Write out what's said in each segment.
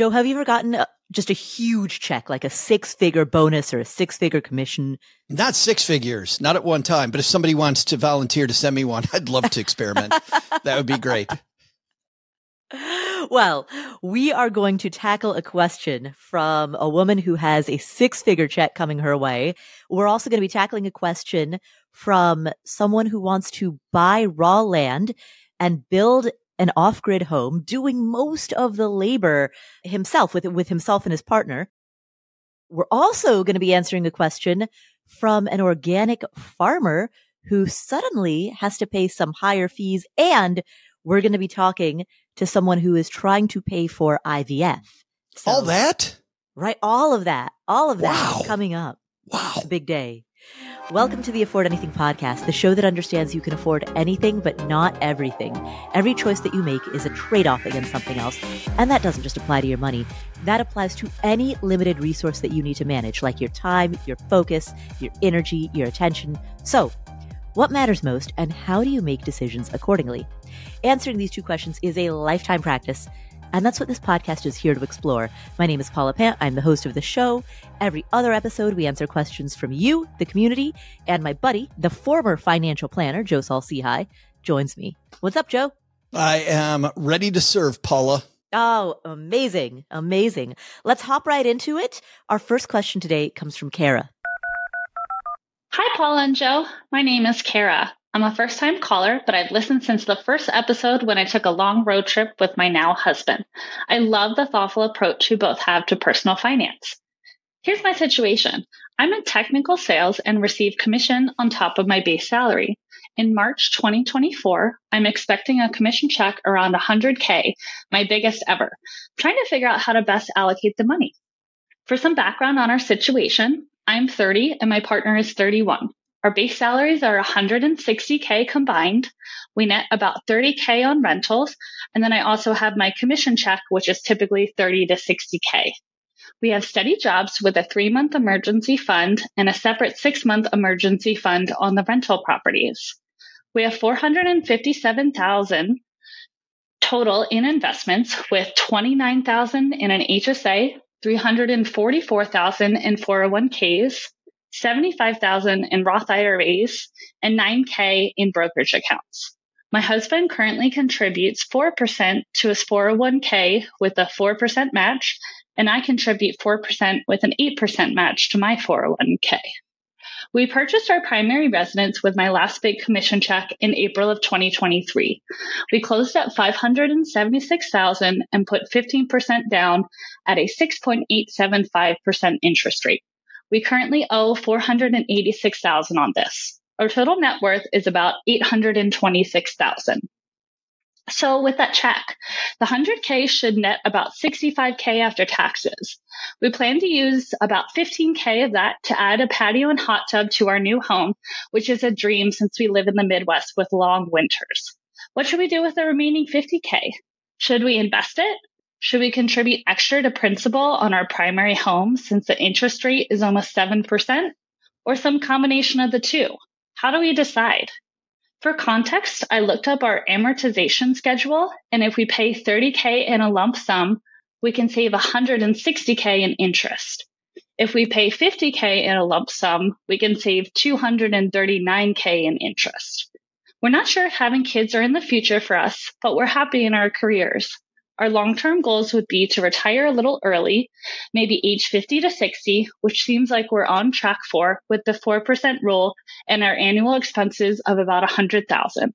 Joe, have you ever gotten a, just a huge check, like a six figure bonus or a six figure commission? Not six figures, not at one time, but if somebody wants to volunteer to send me one, I'd love to experiment. that would be great. Well, we are going to tackle a question from a woman who has a six figure check coming her way. We're also going to be tackling a question from someone who wants to buy raw land and build an off grid home, doing most of the labor himself with, with himself and his partner. We're also going to be answering a question from an organic farmer who suddenly has to pay some higher fees. And we're going to be talking to someone who is trying to pay for IVF. So, all that? Right. All of that. All of that wow. coming up. Wow. It's a big day. Welcome to the Afford Anything podcast, the show that understands you can afford anything, but not everything. Every choice that you make is a trade off against something else. And that doesn't just apply to your money. That applies to any limited resource that you need to manage, like your time, your focus, your energy, your attention. So, what matters most and how do you make decisions accordingly? Answering these two questions is a lifetime practice. And that's what this podcast is here to explore. My name is Paula Pant. I'm the host of the show. Every other episode, we answer questions from you, the community, and my buddy, the former financial planner, Joe Saul-Sehy, joins me. What's up, Joe? I am ready to serve, Paula. Oh, amazing. Amazing. Let's hop right into it. Our first question today comes from Cara. Hi, Paula and Joe. My name is Cara. I'm a first time caller, but I've listened since the first episode when I took a long road trip with my now husband. I love the thoughtful approach you both have to personal finance. Here's my situation. I'm in technical sales and receive commission on top of my base salary. In March 2024, I'm expecting a commission check around 100K, my biggest ever. I'm trying to figure out how to best allocate the money. For some background on our situation, I'm 30 and my partner is 31. Our base salaries are 160K combined. We net about 30K on rentals. And then I also have my commission check, which is typically 30 to 60K. We have steady jobs with a three month emergency fund and a separate six month emergency fund on the rental properties. We have 457,000 total in investments with 29,000 in an HSA, 344,000 in 401ks, 75,000 in Roth IRAs, and 9K in brokerage accounts. My husband currently contributes 4% to his 401k with a 4% match, and I contribute 4% with an 8% match to my 401k. We purchased our primary residence with my last big commission check in April of 2023. We closed at 576,000 and put 15% down at a 6.875% interest rate. We currently owe 486,000 on this. Our total net worth is about 826,000. So with that check, the 100K should net about 65K after taxes. We plan to use about 15K of that to add a patio and hot tub to our new home, which is a dream since we live in the Midwest with long winters. What should we do with the remaining 50K? Should we invest it? Should we contribute extra to principal on our primary home since the interest rate is almost 7%? Or some combination of the two? How do we decide? For context, I looked up our amortization schedule, and if we pay 30K in a lump sum, we can save 160K in interest. If we pay 50K in a lump sum, we can save 239K in interest. We're not sure if having kids are in the future for us, but we're happy in our careers. Our long term goals would be to retire a little early, maybe age 50 to 60, which seems like we're on track for with the 4% rule and our annual expenses of about 100,000.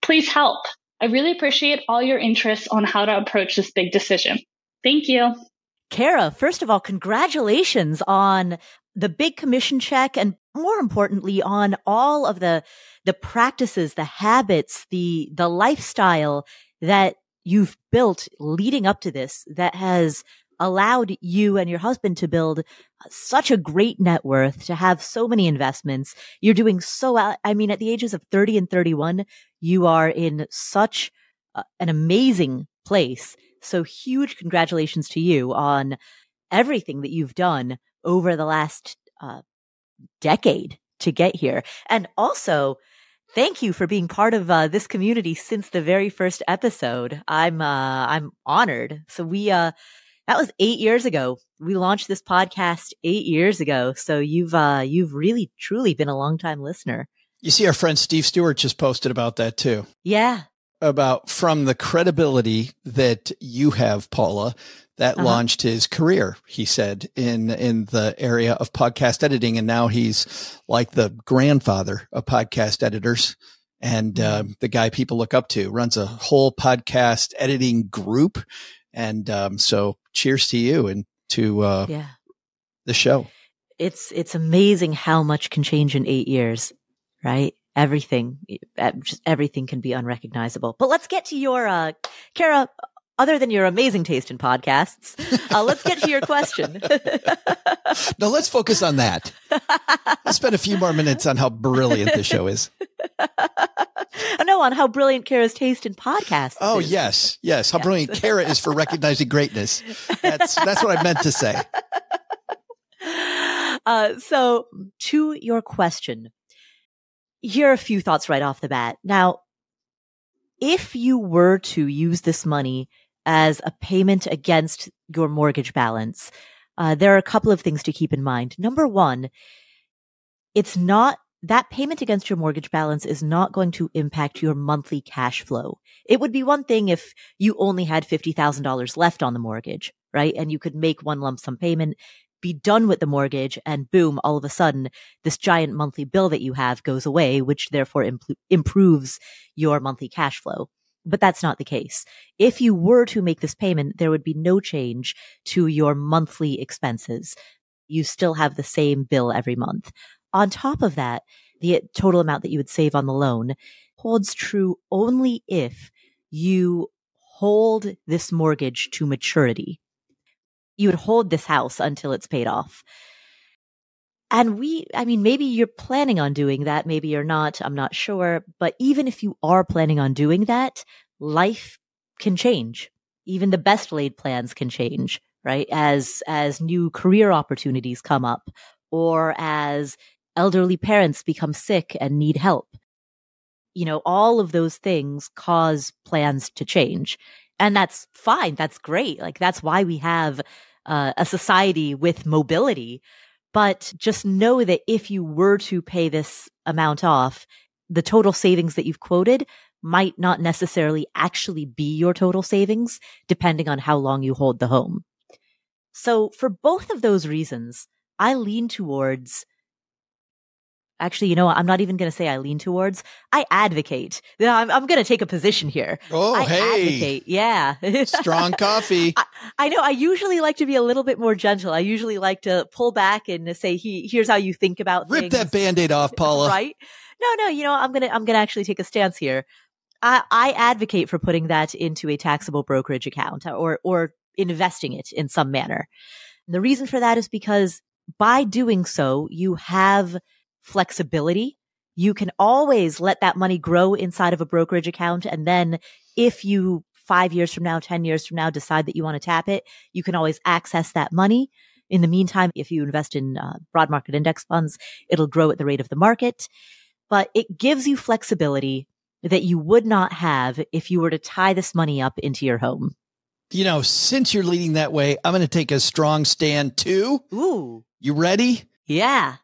Please help. I really appreciate all your interest on how to approach this big decision. Thank you. Cara, first of all, congratulations on the big commission check and more importantly on all of the the practices, the habits, the the lifestyle that you've built leading up to this that has allowed you and your husband to build such a great net worth, to have so many investments. You're doing so, I mean, at the ages of 30 and 31, you are in such an amazing place. So huge congratulations to you on everything that you've done over the last uh, decade to get here. And also, thank you for being part of uh, this community since the very first episode. I'm uh, I'm honored. So we uh That was eight years ago. We launched this podcast eight years ago. So you've, uh, you've really truly been a long time listener. You see, our friend Steve Stewart just posted about that too. Yeah. About from the credibility that you have, Paula, that uh-huh. launched his career, he said, in, in the area of podcast editing. And now he's like the grandfather of podcast editors and uh, the guy people look up to runs a whole podcast editing group. And um, so cheers to you and to uh, yeah. the show. It's, it's amazing how much can change in eight years, right? Everything, just everything can be unrecognizable. But let's get to your, uh, Cara, other than your amazing taste in podcasts, uh, let's get to your question. no, let's focus on that. Let's spend a few more minutes on how brilliant the show is. oh, no, on how brilliant Cara's taste in podcasts. Oh, is. yes, yes. How yes. brilliant Cara is for recognizing greatness. That's that's what I meant to say. Uh, so, to your question, here are a few thoughts right off the bat. Now, if you were to use this money as a payment against your mortgage balance, uh, there are a couple of things to keep in mind. Number one, it's not that payment against your mortgage balance is not going to impact your monthly cash flow. It would be one thing if you only had $50,000 left on the mortgage, right? And you could make one lump sum payment, be done with the mortgage, and boom, all of a sudden, this giant monthly bill that you have goes away, which therefore imp- improves your monthly cash flow but that's not the case. If you were to make this payment, there would be no change to your monthly expenses. You still have the same bill every month. On top of that, the total amount that you would save on the loan holds true only if you hold this mortgage to maturity. You would hold this house until it's paid off. And we, I mean, maybe you're planning on doing that. Maybe you're not. I'm not sure. But even if you are planning on doing that, life can change. Even the best laid plans can change, right? As, as new career opportunities come up or as elderly parents become sick and need help. You know, all of those things cause plans to change. And that's fine. That's great. Like that's why we have uh, a society with mobility but just know that if you were to pay this amount off, the total savings that you've quoted might not necessarily actually be your total savings, depending on how long you hold the home. So for both of those reasons, I lean towards Actually, you know, I'm not even going to say I lean towards. I advocate. I'm, I'm going to take a position here. Oh, I hey. Advocate. Yeah. Strong coffee. I, I, know. I usually like to be a little bit more gentle. I usually like to pull back and say, he, here's how you think about Rip things. that band-aid off, Paula. right? No, no, you know, I'm going to, I'm going to actually take a stance here. I, I advocate for putting that into a taxable brokerage account or, or investing it in some manner. And the reason for that is because by doing so, you have – flexibility. You can always let that money grow inside of a brokerage account. And then if you five years from now, 10 years from now, decide that you want to tap it, you can always access that money. In the meantime, if you invest in uh, broad market index funds, it'll grow at the rate of the market, but it gives you flexibility that you would not have if you were to tie this money up into your home. You know, since you're leading that way, I'm going to take a strong stand too. Ooh. You ready? Yeah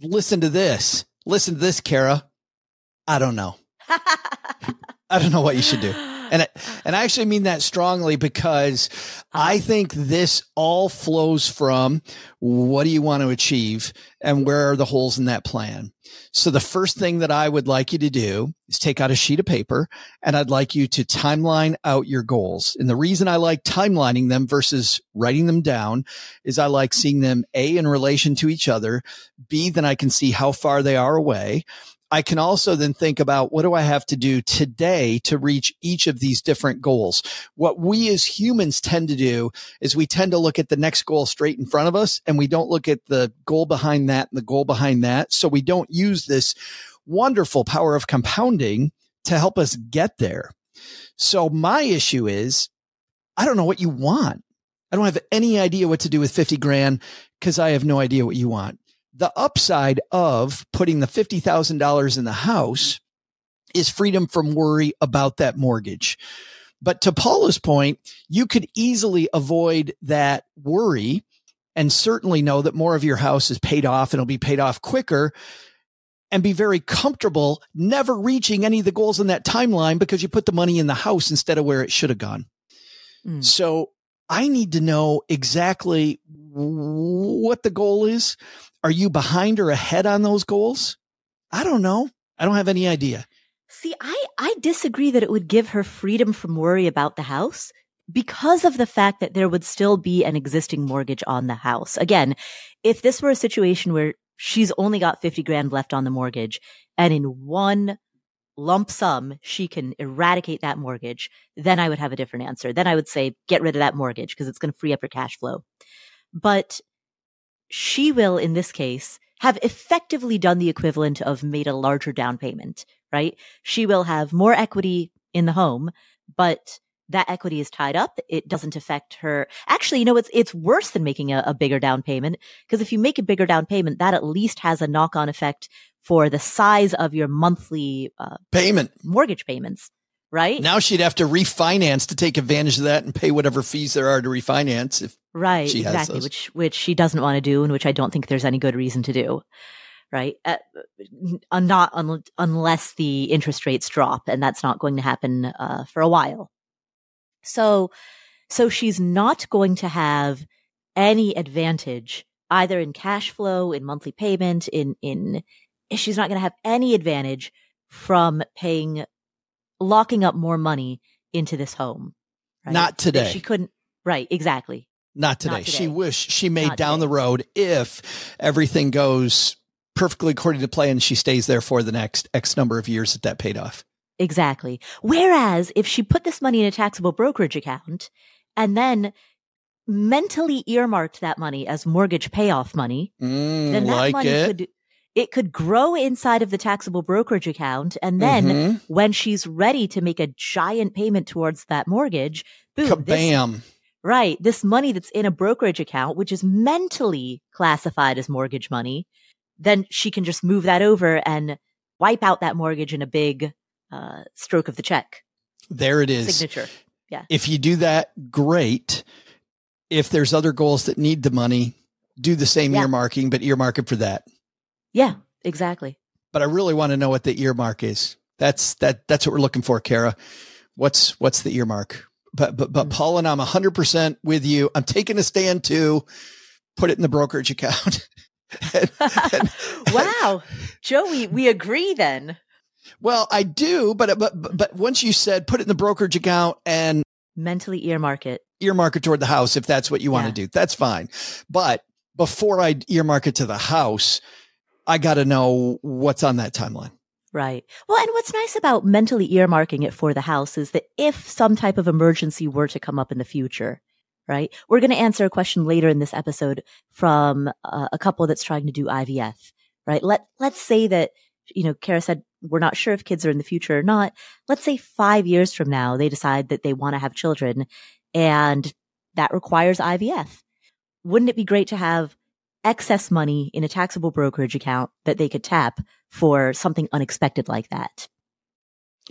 listen to this. Listen to this, Cara. I don't know. I don't know what you should do. And I, and I actually mean that strongly because I uh-huh. think this all flows from what do you want to achieve and where are the holes in that plan. So the first thing that I would like you to do is take out a sheet of paper and I'd like you to timeline out your goals. And the reason I like timelining them versus writing them down is I like seeing them A in relation to each other, B, then I can see how far they are away. I can also then think about what do I have to do today to reach each of these different goals? What we as humans tend to do is we tend to look at the next goal straight in front of us and we don't look at the goal behind that and the goal behind that. So we don't use this wonderful power of compounding to help us get there. So my issue is I don't know what you want. I don't have any idea what to do with 50 grand because I have no idea what you want the upside of putting the $50,000 in the house is freedom from worry about that mortgage. But to Paula's point, you could easily avoid that worry and certainly know that more of your house is paid off and it'll be paid off quicker and be very comfortable never reaching any of the goals in that timeline because you put the money in the house instead of where it should have gone. Mm. So I need to know exactly what the goal is. Are you behind or ahead on those goals? I don't know. I don't have any idea. See, I, I disagree that it would give her freedom from worry about the house because of the fact that there would still be an existing mortgage on the house. Again, if this were a situation where she's only got 50 grand left on the mortgage and in one lump sum she can eradicate that mortgage, then I would have a different answer. Then I would say get rid of that mortgage because it's going to free up her cash flow. But she will, in this case, have effectively done the equivalent of made a larger down payment, right? She will have more equity in the home, but that equity is tied up. It doesn't affect her. Actually, you know, it's, it's worse than making a, a bigger down payment because if you make a bigger down payment, that at least has a knock on effect for the size of your monthly uh, payment mortgage payments. Right now, she'd have to refinance to take advantage of that and pay whatever fees there are to refinance. If right, exactly, which which she doesn't want to do, and which I don't think there's any good reason to do right? Uh, not un- unless the interest rates drop, and that's not going to happen uh, for a while. So, so she's not going to have any advantage either in cash flow, in monthly payment, in, in, she's not going to have any advantage from paying, locking up more money into this home. Right? Not today. She couldn't, right, exactly. Not today. Not today. She wish she made Not down today. the road if everything goes perfectly according to plan. And she stays there for the next X number of years that that paid off. Exactly. Whereas if she put this money in a taxable brokerage account and then mentally earmarked that money as mortgage payoff money, mm, then that like money it. could it could grow inside of the taxable brokerage account and then mm-hmm. when she's ready to make a giant payment towards that mortgage, boom, Kabam. This, right, this money that's in a brokerage account which is mentally classified as mortgage money, then she can just move that over and wipe out that mortgage in a big uh, stroke of the check. There it is. Signature. Yeah. If you do that, great. If there's other goals that need the money, do the same yeah. earmarking, but earmark it for that. Yeah, exactly. But I really want to know what the earmark is. That's that. That's what we're looking for, Cara. What's what's the earmark? But but but mm-hmm. Paul and I'm hundred percent with you. I'm taking a stand too. Put it in the brokerage account. and, and, wow, Joey, we agree then. Well, I do, but but but once you said put it in the brokerage account and mentally earmark it, earmark it toward the house if that's what you want to do. That's fine. But before I earmark it to the house, I got to know what's on that timeline. Right. Well, and what's nice about mentally earmarking it for the house is that if some type of emergency were to come up in the future, right? We're going to answer a question later in this episode from uh, a couple that's trying to do IVF, right? Let, let's say that, you know, Cara said we're not sure if kids are in the future or not. Let's say five years from now, they decide that they want to have children and that requires IVF. Wouldn't it be great to have excess money in a taxable brokerage account that they could tap for something unexpected like that?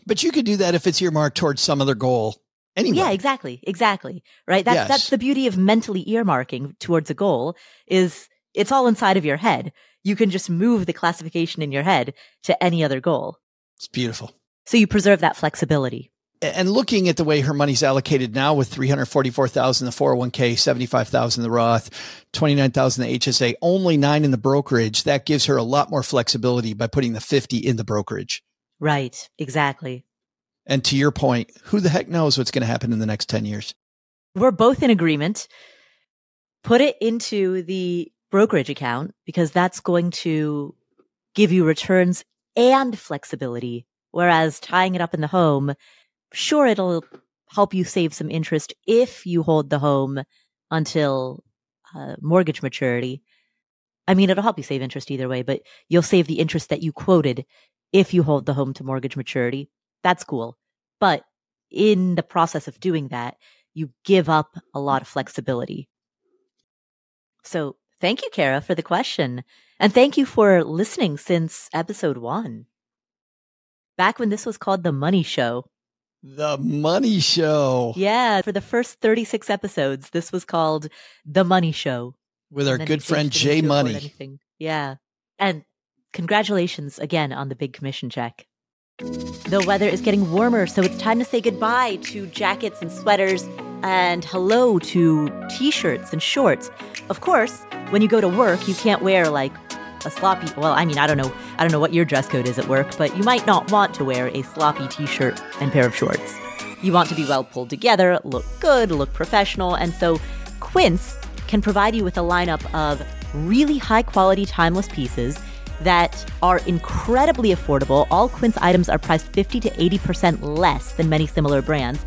But you could do that if it's earmarked towards some other goal anyway. Yeah, exactly. Exactly. Right. That's, yes. that's the beauty of mentally earmarking towards a goal is it's all inside of your head you can just move the classification in your head to any other goal. It's beautiful. So you preserve that flexibility. And looking at the way her money's allocated now with 344,000 the 401k, 75,000 the Roth, 29,000 the HSA, only 9 in the brokerage, that gives her a lot more flexibility by putting the 50 in the brokerage. Right, exactly. And to your point, who the heck knows what's going to happen in the next 10 years? We're both in agreement. Put it into the brokerage account because that's going to give you returns and flexibility. Whereas tying it up in the home, sure, it'll help you save some interest if you hold the home until uh, mortgage maturity. I mean, it'll help you save interest either way, but you'll save the interest that you quoted if you hold the home to mortgage maturity. That's cool. But in the process of doing that, you give up a lot of flexibility. So Thank you, Cara, for the question. And thank you for listening since episode one. Back when this was called The Money Show, The Money Show. Yeah, for the first 36 episodes, this was called The Money Show. With our good friend Jay Money. Yeah. And congratulations again on the big commission check. The weather is getting warmer, so it's time to say goodbye to jackets and sweaters and hello to t shirts and shorts. Of course, when you go to work, you can't wear like a sloppy well i mean i don't know i don't know what your dress code is at work but you might not want to wear a sloppy t-shirt and pair of shorts you want to be well pulled together look good look professional and so quince can provide you with a lineup of really high quality timeless pieces that are incredibly affordable all quince items are priced 50 to 80% less than many similar brands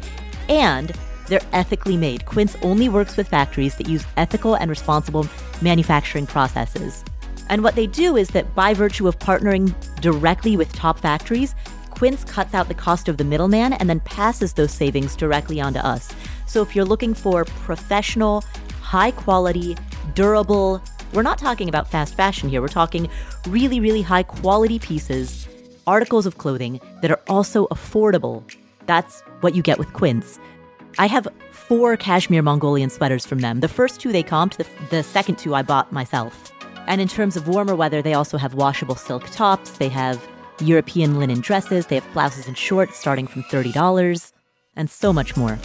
and they're ethically made. Quince only works with factories that use ethical and responsible manufacturing processes. And what they do is that by virtue of partnering directly with top factories, Quince cuts out the cost of the middleman and then passes those savings directly onto us. So if you're looking for professional, high quality, durable, we're not talking about fast fashion here, we're talking really, really high quality pieces, articles of clothing that are also affordable. That's what you get with Quince. I have four cashmere Mongolian sweaters from them. The first two they comped, the, the second two I bought myself. And in terms of warmer weather, they also have washable silk tops. They have European linen dresses. They have blouses and shorts starting from $30 and so much more.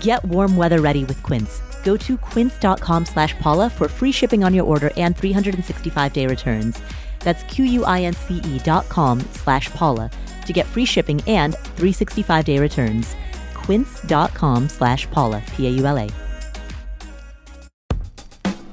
Get warm weather ready with Quince. Go to quince.com slash Paula for free shipping on your order and 365 day returns. That's Q-U-I-N-C-E dot com slash Paula to get free shipping and 365 day returns. Quince.com slash Paula, P-A-U-L-A.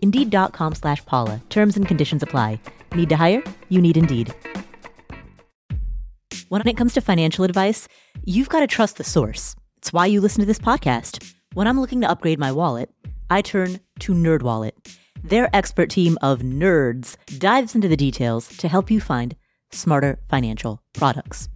Indeed.com slash Paula. Terms and conditions apply. Need to hire? You need Indeed. When it comes to financial advice, you've got to trust the source. It's why you listen to this podcast. When I'm looking to upgrade my wallet, I turn to NerdWallet. Their expert team of nerds dives into the details to help you find smarter financial products.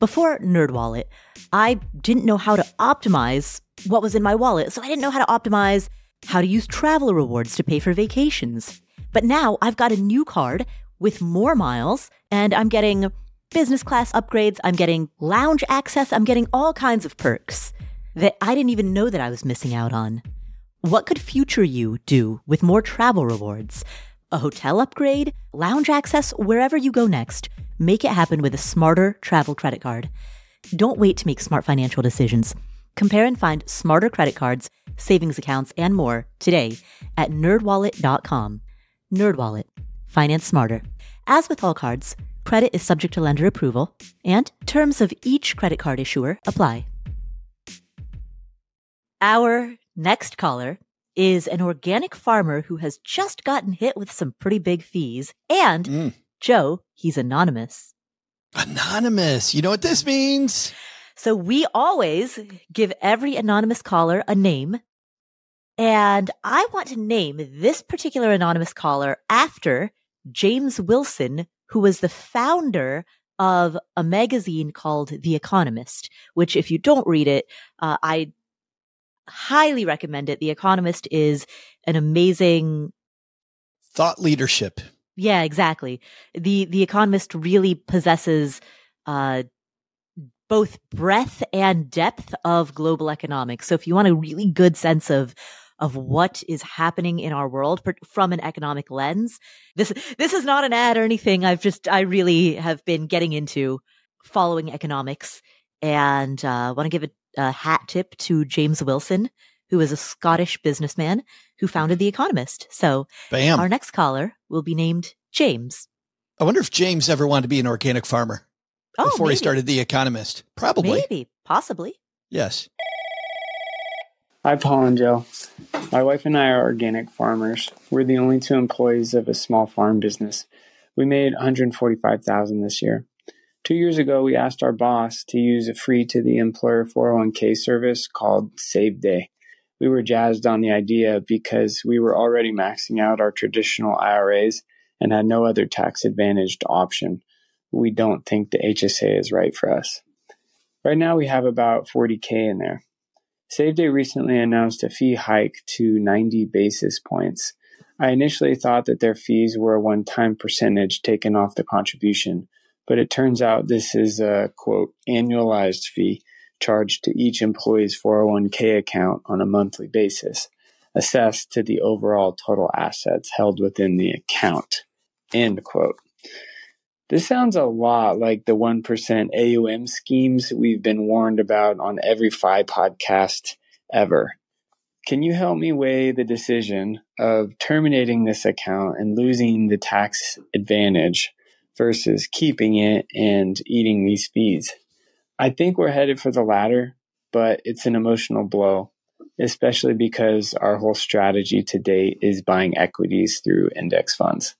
Before NerdWallet, I didn't know how to optimize what was in my wallet, so I didn't know how to optimize how to use travel rewards to pay for vacations. But now I've got a new card with more miles, and I'm getting business class upgrades, I'm getting lounge access, I'm getting all kinds of perks that I didn't even know that I was missing out on. What could future you do with more travel rewards? A hotel upgrade, lounge access, wherever you go next. Make it happen with a smarter travel credit card. Don't wait to make smart financial decisions. Compare and find smarter credit cards, savings accounts, and more today at nerdwallet.com. Nerdwallet. Finance smarter. As with all cards, credit is subject to lender approval, and terms of each credit card issuer apply. Our next caller is an organic farmer who has just gotten hit with some pretty big fees. And mm. Joe, he's anonymous. Anonymous. You know what this means? So we always give every anonymous caller a name. And I want to name this particular anonymous caller after James Wilson, who was the founder of a magazine called The Economist, which if you don't read it, uh, I highly recommend it. The Economist is an amazing thought leadership. Yeah, exactly. The The Economist really possesses uh, both breadth and depth of global economics. So if you want a really good sense of of what is happening in our world from an economic lens. This, this is not an ad or anything. I've just, I really have been getting into following economics and, uh, want to give a, a hat tip to James Wilson, who is a Scottish businessman who founded The Economist. So Bam. our next caller will be named James. I wonder if James ever wanted to be an organic farmer oh, before maybe. he started The Economist. Probably. Maybe, possibly. Yes. Hi, Paul and Joe. My wife and I are organic farmers. We're the only two employees of a small farm business. We made 145,000 this year. Two years ago, we asked our boss to use a free to the employer 401k service called SaveDay. We were jazzed on the idea because we were already maxing out our traditional IRAs and had no other tax advantaged option. We don't think the HSA is right for us. Right now, we have about 40k in there. SaveDay recently announced a fee hike to 90 basis points. I initially thought that their fees were a one time percentage taken off the contribution, but it turns out this is a quote annualized fee charged to each employee's 401k account on a monthly basis, assessed to the overall total assets held within the account. End quote. This sounds a lot like the 1% AUM schemes we've been warned about on every FI podcast ever. Can you help me weigh the decision of terminating this account and losing the tax advantage versus keeping it and eating these fees? I think we're headed for the latter, but it's an emotional blow, especially because our whole strategy to date is buying equities through index funds.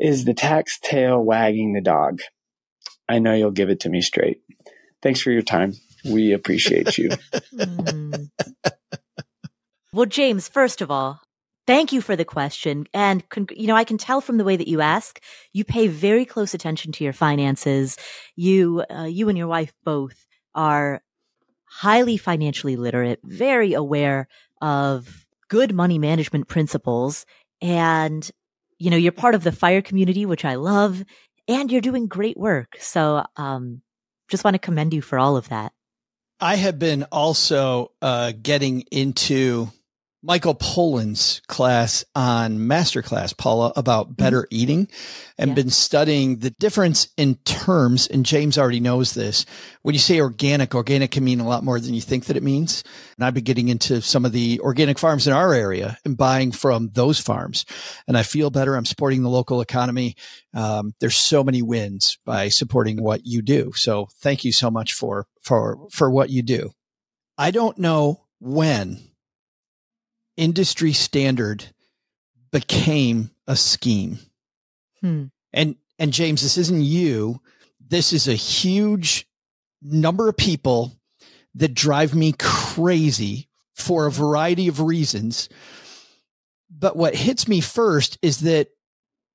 Is the tax tail wagging the dog? I know you'll give it to me straight. Thanks for your time. We appreciate you. mm. Well, James, first of all, thank you for the question. And, you know, I can tell from the way that you ask, you pay very close attention to your finances. You, uh, you and your wife both are highly financially literate, very aware of good money management principles. And you know, you're part of the fire community, which I love, and you're doing great work. So, um, just want to commend you for all of that. I have been also uh, getting into Michael Pollan's class on masterclass, Paula, about mm-hmm. better eating and yeah. been studying the difference in terms. And James already knows this. When you say organic, organic can mean a lot more than you think that it means. And I've been getting into some of the organic farms in our area and buying from those farms. And I feel better. I'm supporting the local economy. Um, there's so many wins by supporting what you do. So thank you so much for, for, for what you do. I don't know when industry standard became a scheme. Hmm. And and James, this isn't you. This is a huge number of people that drive me crazy for a variety of reasons. But what hits me first is that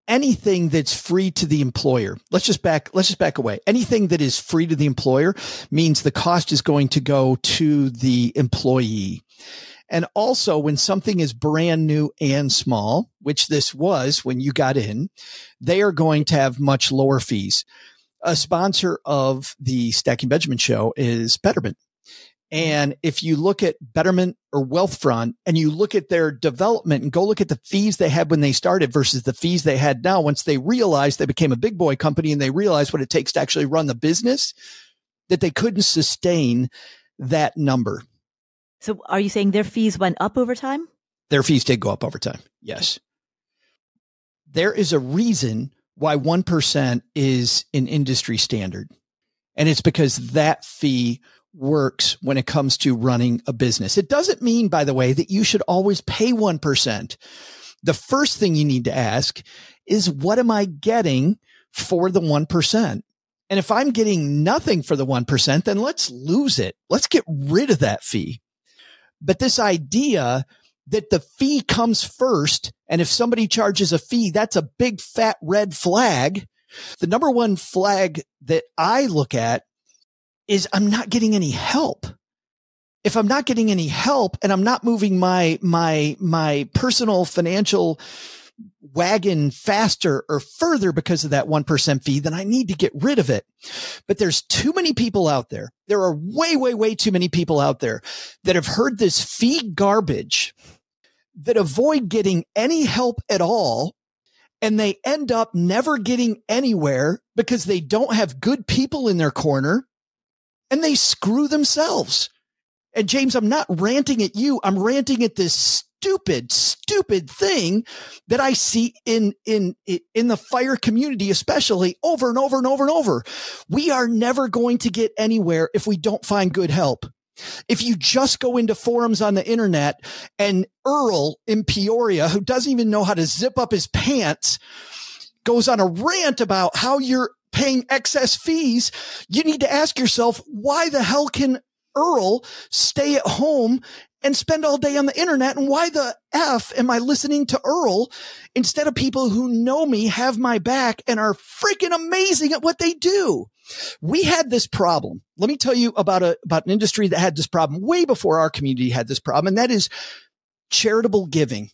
anything that's free to the employer, let's just back, let's just back away. Anything that is free to the employer means the cost is going to go to the employee. And also when something is brand new and small, which this was when you got in, they are going to have much lower fees. A sponsor of the Stacking Benjamins show is Betterment. And if you look at Betterment or Wealthfront and you look at their development and go look at the fees they had when they started versus the fees they had now, once they realized they became a big boy company and they realized what it takes to actually run the business, that they couldn't sustain that number. So are you saying their fees went up over time? Their fees did go up over time. Yes. There is a reason why 1% is an industry standard. And it's because that fee works when it comes to running a business. It doesn't mean, by the way, that you should always pay 1%. The first thing you need to ask is what am I getting for the 1%? And if I'm getting nothing for the 1%, then let's lose it. Let's get rid of that fee. But this idea that the fee comes first, and if somebody charges a fee, that's a big fat red flag. The number one flag that I look at is I'm not getting any help. If I'm not getting any help and I'm not moving my, my, my personal financial wagon faster or further because of that 1% fee, then I need to get rid of it. But there's too many people out there. There are way, way, way too many people out there that have heard this fee garbage that avoid getting any help at all. And they end up never getting anywhere because they don't have good people in their corner and they screw themselves. And James, I'm not ranting at you. I'm ranting at this stupid, stupid thing that I see in, in, in the fire community, especially over and over and over and over. We are never going to get anywhere if we don't find good help. If you just go into forums on the internet and Earl in Peoria, who doesn't even know how to zip up his pants, goes on a rant about how you're paying excess fees, you need to ask yourself, why the hell can Earl stay at home and spend all day on the internet? And why the F am I listening to Earl instead of people who know me, have my back and are freaking amazing at what they do? We had this problem. Let me tell you about a, about an industry that had this problem way before our community had this problem. And that is charitable giving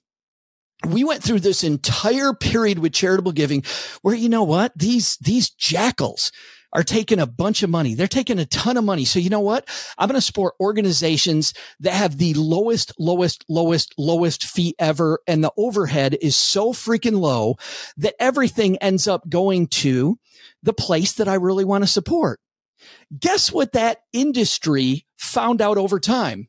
we went through this entire period with charitable giving where, you know what? These, these jackals are taking a bunch of money. They're taking a ton of money. So you know what? I'm going to support organizations that have the lowest, lowest, lowest, lowest fee ever. And the overhead is so freaking low that everything ends up going to the place that I really want to support. Guess what that industry found out over time?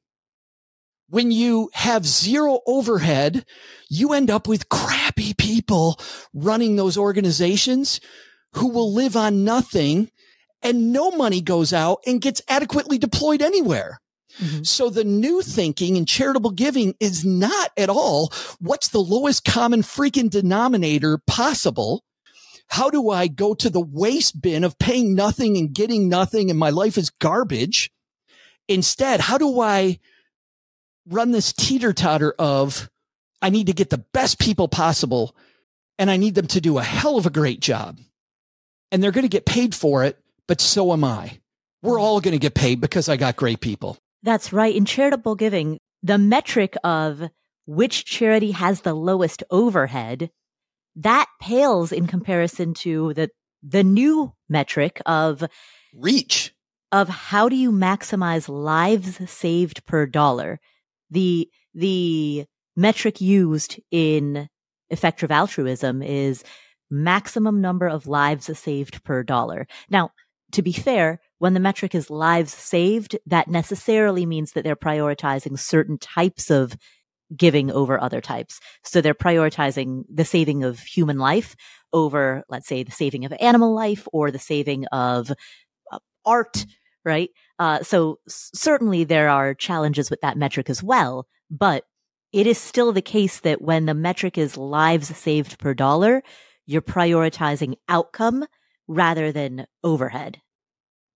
When you have zero overhead, you end up with crappy people running those organizations who will live on nothing and no money goes out and gets adequately deployed anywhere. Mm-hmm. So the new thinking in charitable giving is not at all what's the lowest common freaking denominator possible. How do I go to the waste bin of paying nothing and getting nothing and my life is garbage? Instead, how do I run this teeter totter of I need to get the best people possible and I need them to do a hell of a great job and they're going to get paid for it, but so am I. We're all going to get paid because I got great people. That's right. In charitable giving, the metric of which charity has the lowest overhead, that pales in comparison to the, the new metric of reach of how do you maximize lives saved per dollar? The, the metric used in effective altruism is maximum number of lives saved per dollar. Now, to be fair, when the metric is lives saved, that necessarily means that they're prioritizing certain types of giving over other types. So they're prioritizing the saving of human life over, let's say, the saving of animal life or the saving of uh, art, right? Uh, so certainly there are challenges with that metric as well, but it is still the case that when the metric is lives saved per dollar, you're prioritizing outcome rather than overhead.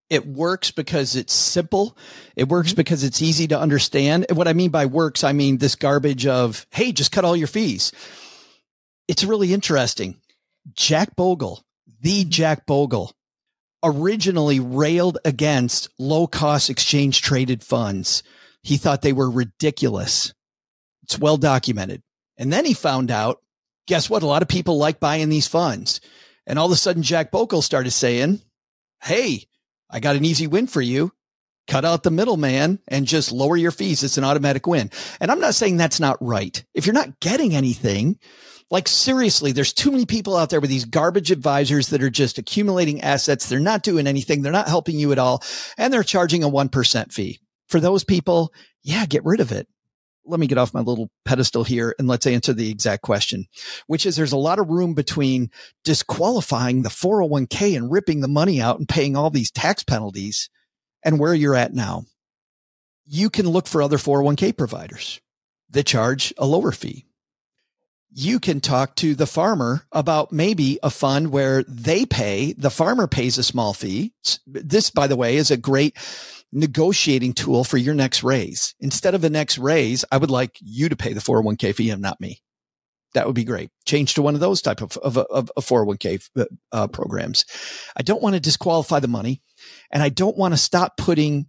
It works because it's simple. It works mm-hmm. because it's easy to understand. And what I mean by works, I mean this garbage of, hey, just cut all your fees. It's really interesting. Jack Bogle, the mm-hmm. Jack Bogle, originally railed against low cost exchange traded funds. He thought they were ridiculous. It's well documented. And then he found out guess what? A lot of people like buying these funds. And all of a sudden, Jack Bogle started saying, Hey, I got an easy win for you. Cut out the middleman and just lower your fees. It's an automatic win. And I'm not saying that's not right. If you're not getting anything, like seriously, there's too many people out there with these garbage advisors that are just accumulating assets. They're not doing anything. They're not helping you at all. And they're charging a 1% fee. For those people, yeah, get rid of it let me get off my little pedestal here and let's answer the exact question, which is there's a lot of room between disqualifying the 401k and ripping the money out and paying all these tax penalties and where you're at now. You can look for other 401k providers that charge a lower fee. You can talk to the farmer about maybe a fund where they pay, the farmer pays a small fee. This, by the way, is a great negotiating tool for your next raise. Instead of the next raise, I would like you to pay the 401k fee and not me. That would be great. Change to one of those type of, of, of, of 401k uh, uh, programs. I don't want to disqualify the money and I don't want to stop putting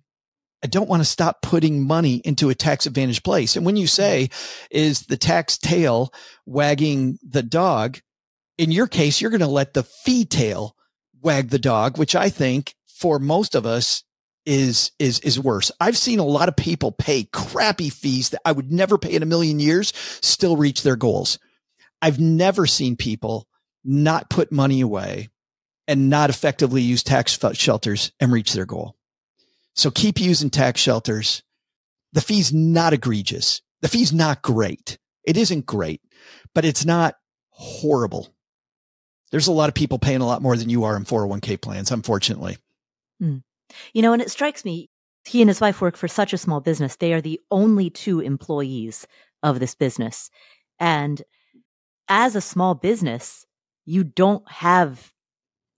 I don't want to stop putting money into a tax advantage place. And when you mm-hmm. say, is the tax tail wagging the dog? In your case, you're going to let the fee tail wag the dog, which I think for most of us is, is, is worse. I've seen a lot of people pay crappy fees that I would never pay in a million years, still reach their goals. I've never seen people not put money away and not effectively use tax shelters and reach their goal. So keep using tax shelters. The fee's not egregious. The fee's not great. It isn't great, but it's not horrible. There's a lot of people paying a lot more than you are in 401k plans, unfortunately. Mm. You know, and it strikes me, he and his wife work for such a small business. They are the only two employees of this business. And as a small business, you don't have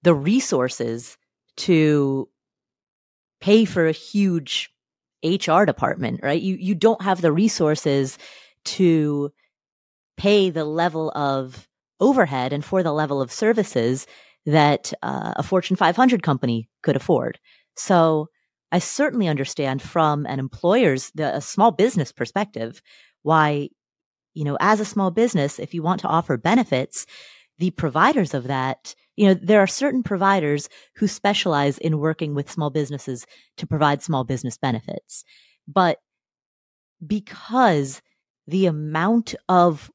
the resources to pay for a huge HR department, right? You you don't have the resources to pay the level of overhead and for the level of services that uh, a Fortune 500 company could afford. So I certainly understand from an employer's, the, a small business perspective, why, you know, as a small business, if you want to offer benefits, the providers of that you know, there are certain providers who specialize in working with small businesses to provide small business benefits. But because the amount of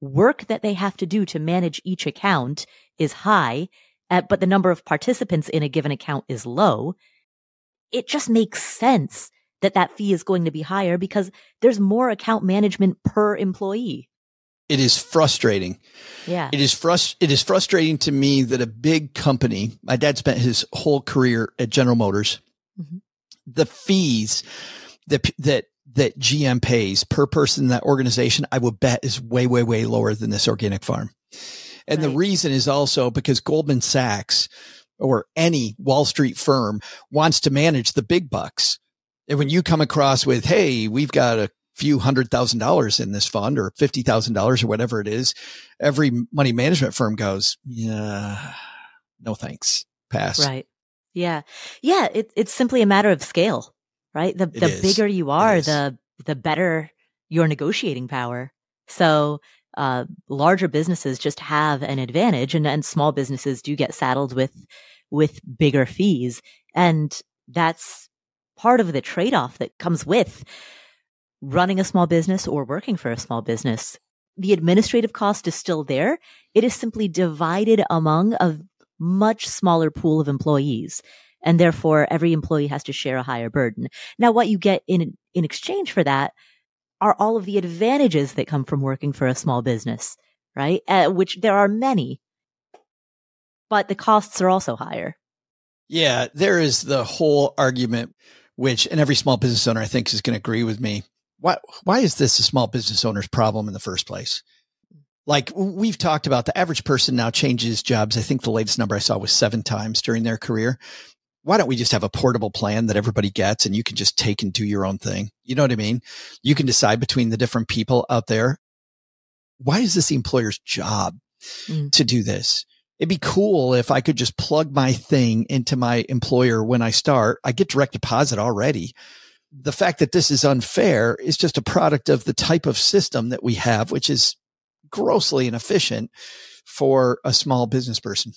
work that they have to do to manage each account is high, but the number of participants in a given account is low, it just makes sense that that fee is going to be higher because there's more account management per employee it is frustrating. Yeah. It is frust- it is frustrating to me that a big company, my dad spent his whole career at General Motors. Mm-hmm. The fees that that that GM pays per person in that organization, I would bet is way, way, way lower than this organic farm. And right. the reason is also because Goldman Sachs or any Wall Street firm wants to manage the big bucks. And when you come across with, Hey, we've got a few hundred thousand dollars in this fund or fifty thousand dollars or whatever it is, every money management firm goes, yeah, no thanks, pass. Right. Yeah. Yeah. It, it's simply a matter of scale, right? The it the is. bigger you are, the the better your negotiating power. So uh, larger businesses just have an advantage, and, and small businesses do get saddled with with bigger fees, and that's part of the trade off that comes with running a small business or working for a small business. The administrative cost is still there. It is simply divided among a much smaller pool of employees. And therefore every employee has to share a higher burden. Now, what you get in, in exchange for that are all of the advantages that come from working for a small business, right? Uh, which there are many, but the costs are also higher. Yeah, there is the whole argument, which, and every small business owner I think is going to agree with me why why is this a small business owner's problem in the first place? Like we've talked about, the average person now changes jobs. I think the latest number I saw was seven times during their career. Why don't we just have a portable plan that everybody gets and you can just take and do your own thing? You know what I mean? You can decide between the different people out there. Why is this the employer's job mm. to do this? It'd be cool if I could just plug my thing into my employer when I start. I get direct deposit already the fact that this is unfair is just a product of the type of system that we have, which is grossly inefficient for a small business person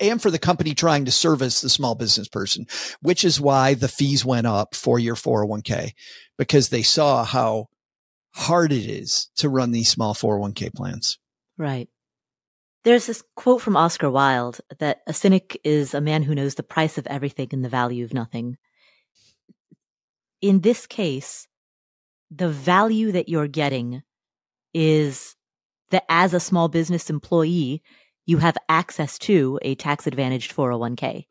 and for the company trying to service the small business person, which is why the fees went up for your 401k because they saw how hard it is to run these small 401k plans. Right. There's this quote from Oscar Wilde that a cynic is a man who knows the price of everything and the value of nothing in this case, the value that you're getting is that as a small business employee, you have access to a tax advantaged 401k.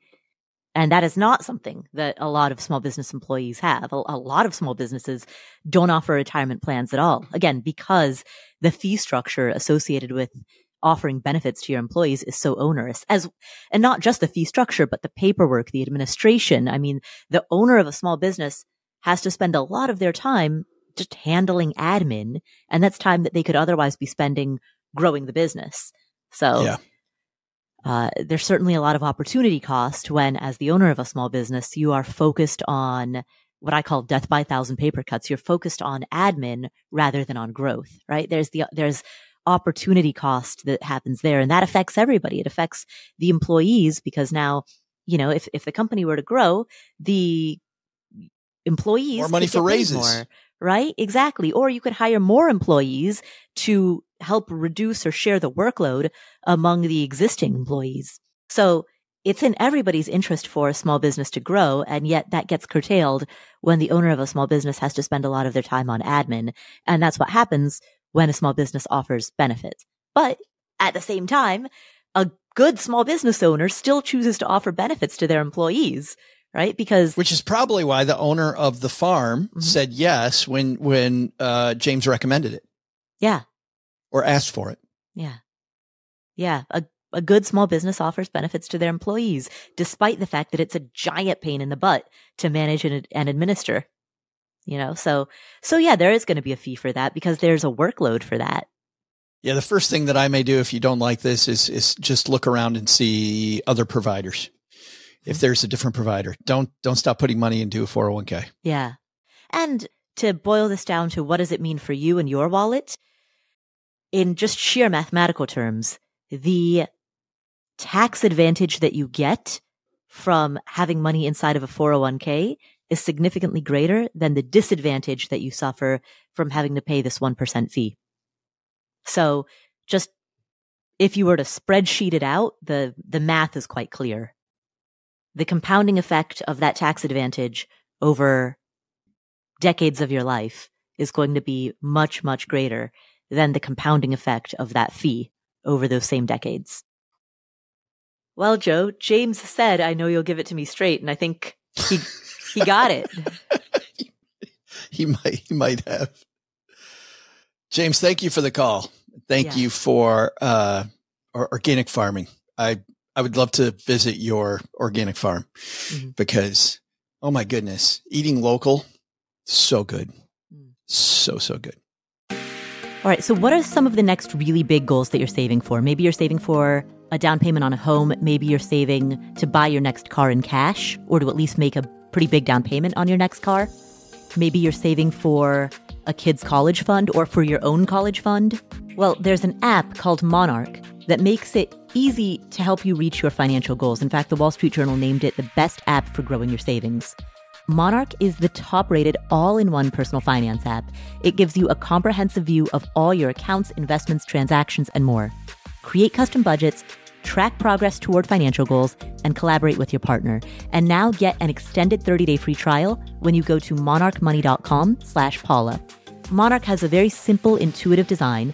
And that is not something that a lot of small business employees have. A, a, lot of small businesses don't offer retirement plans at all. Again, because the fee structure associated with offering benefits to your employees is so onerous as, and not just the fee structure, but the paperwork, the administration. I mean, the owner of a small business has to spend a lot of their time just handling admin. And that's time that they could otherwise be spending growing the business. So, yeah. uh, there's certainly a lot of opportunity cost when, as the owner of a small business, you are focused on what I call death by a thousand paper cuts. You're focused on admin rather than on growth, right? There's the, there's opportunity cost that happens there and that affects everybody. It affects the employees because now, you know, if, if the company were to grow, the employees more money for raises. More, right? Exactly. Or you could hire more employees to help reduce or share the workload among the existing employees. So it's in everybody's interest for a small business to grow. And yet that gets curtailed when the owner of a small business has to spend a lot of their time on admin. And that's what happens when a small business offers benefits. But at the same time, a good small business owner still chooses to offer benefits to their employees right? Because which is probably why the owner of the farm mm-hmm. said yes when when uh, James recommended it. Yeah, or asked for it. Yeah, yeah. A a good small business offers benefits to their employees, despite the fact that it's a giant pain in the butt to manage and, and administer. You know, so so yeah, there is going to be a fee for that because there's a workload for that. Yeah, the first thing that I may do if you don't like this is is just look around and see other providers if there's a different provider. Don't don't stop putting money into a 401k. Yeah. And to boil this down to what does it mean for you and your wallet? In just sheer mathematical terms, the tax advantage that you get from having money inside of a 401k is significantly greater than the disadvantage that you suffer from having to pay this 1% fee. So just if you were to spreadsheet it out, the, the math is quite clear the compounding effect of that tax advantage over decades of your life is going to be much, much greater than the compounding effect of that fee over those same decades. Well, Joe, James said, I know you'll give it to me straight. And I think he, he got it. he might, he might have. James, thank you for the call. Thank yeah. you for, uh, organic farming. I I would love to visit your organic farm mm-hmm. because, oh my goodness, eating local, so good. Mm. So, so good. All right. So, what are some of the next really big goals that you're saving for? Maybe you're saving for a down payment on a home. Maybe you're saving to buy your next car in cash or to at least make a pretty big down payment on your next car. Maybe you're saving for a kid's college fund or for your own college fund. Well, there's an app called Monarch that makes it easy to help you reach your financial goals. In fact, the Wall Street Journal named it the best app for growing your savings. Monarch is the top rated all in one personal finance app. It gives you a comprehensive view of all your accounts, investments, transactions, and more. Create custom budgets, track progress toward financial goals, and collaborate with your partner. And now get an extended 30-day free trial when you go to monarchmoney.com slash Paula. Monarch has a very simple, intuitive design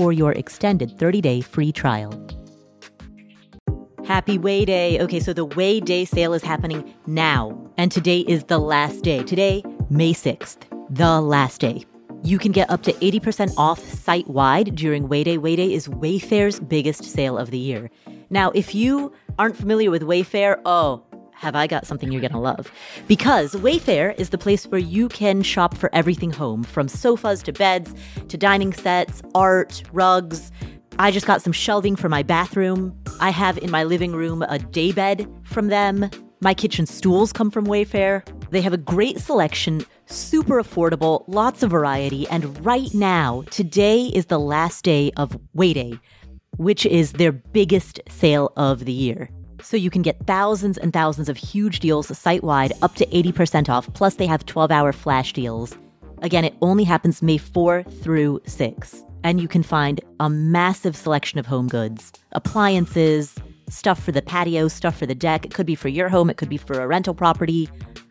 for your extended 30-day free trial. Happy Way Day. Okay, so the Way Day sale is happening now, and today is the last day. Today, May 6th, the last day. You can get up to 80% off site wide during Way Day. Way Day is Wayfair's biggest sale of the year. Now, if you aren't familiar with Wayfair, oh, have I got something you're going to love? Because Wayfair is the place where you can shop for everything home, from sofas to beds to dining sets, art, rugs. I just got some shelving for my bathroom. I have in my living room a daybed from them. My kitchen stools come from Wayfair. They have a great selection, super affordable, lots of variety, and right now, today is the last day of Wayday, which is their biggest sale of the year. So you can get thousands and thousands of huge deals site wide up to 80% off. Plus, they have 12 hour flash deals. Again, it only happens May 4 through 6. And you can find a massive selection of home goods, appliances, stuff for the patio, stuff for the deck. It could be for your home, it could be for a rental property.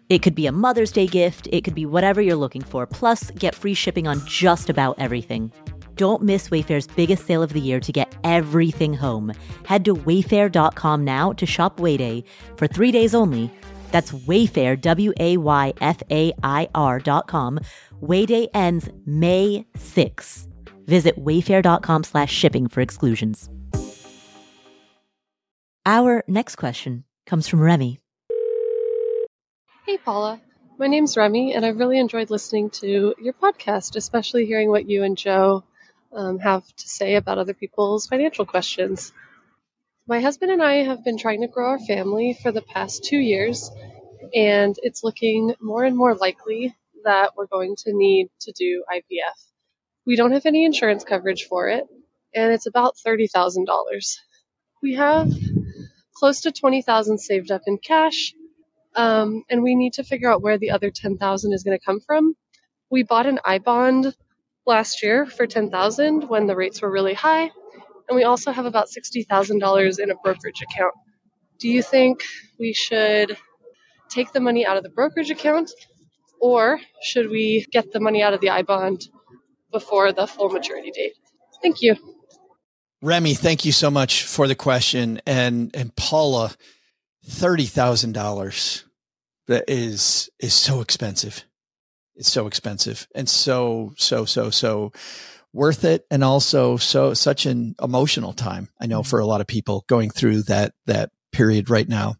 It could be a Mother's Day gift, it could be whatever you're looking for. Plus, get free shipping on just about everything. Don't miss Wayfair's biggest sale of the year to get everything home. Head to wayfair.com now to shop Wayday for three days only. That's Wayfair, W A Y F A I R.com. Wayday ends May 6. Visit wayfair.com slash shipping for exclusions. Our next question comes from Remy. Hey, Paula. My name's Remy, and I've really enjoyed listening to your podcast, especially hearing what you and Joe um, have to say about other people's financial questions. My husband and I have been trying to grow our family for the past two years, and it's looking more and more likely that we're going to need to do IVF. We don't have any insurance coverage for it, and it's about $30,000. We have close to 20,000 saved up in cash um, and we need to figure out where the other 10,000 is going to come from. We bought an I bond last year for 10,000 when the rates were really high, and we also have about $60,000 in a brokerage account. Do you think we should take the money out of the brokerage account or should we get the money out of the I bond before the full maturity date? Thank you. Remy, thank you so much for the question. And and Paula, thirty thousand dollars that is is so expensive. It's so expensive and so so so so worth it and also so such an emotional time. I know mm-hmm. for a lot of people going through that that period right now.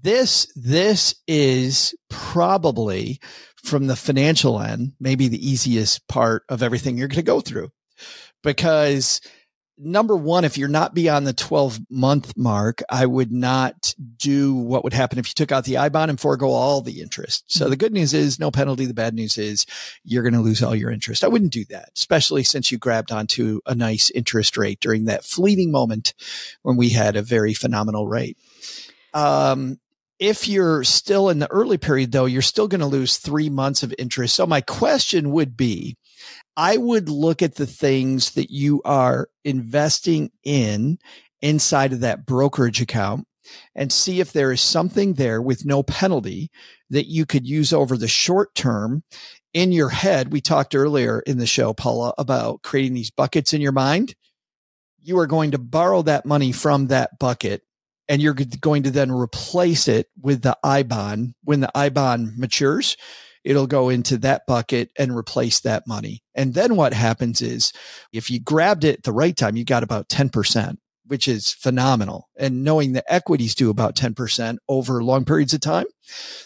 This this is probably from the financial end, maybe the easiest part of everything you're going to go through because number one, if you're not beyond the 12 month mark, I would not do what would happen if you took out the I bond and forego all the interest. So mm-hmm. the good news is no penalty. The bad news is you're going to lose all your interest. I wouldn't do that, especially since you grabbed onto a nice interest rate during that fleeting moment when we had a very phenomenal rate. Um, if you're still in the early period, though, you're still going to lose three months of interest. So my question would be, I would look at the things that you are investing in inside of that brokerage account and see if there is something there with no penalty that you could use over the short term in your head. We talked earlier in the show, Paula, about creating these buckets in your mind. You are going to borrow that money from that bucket and you're going to then replace it with the I bond when the I bond matures it'll go into that bucket and replace that money. And then what happens is if you grabbed it at the right time, you got about 10%, which is phenomenal. And knowing the equities do about 10% over long periods of time,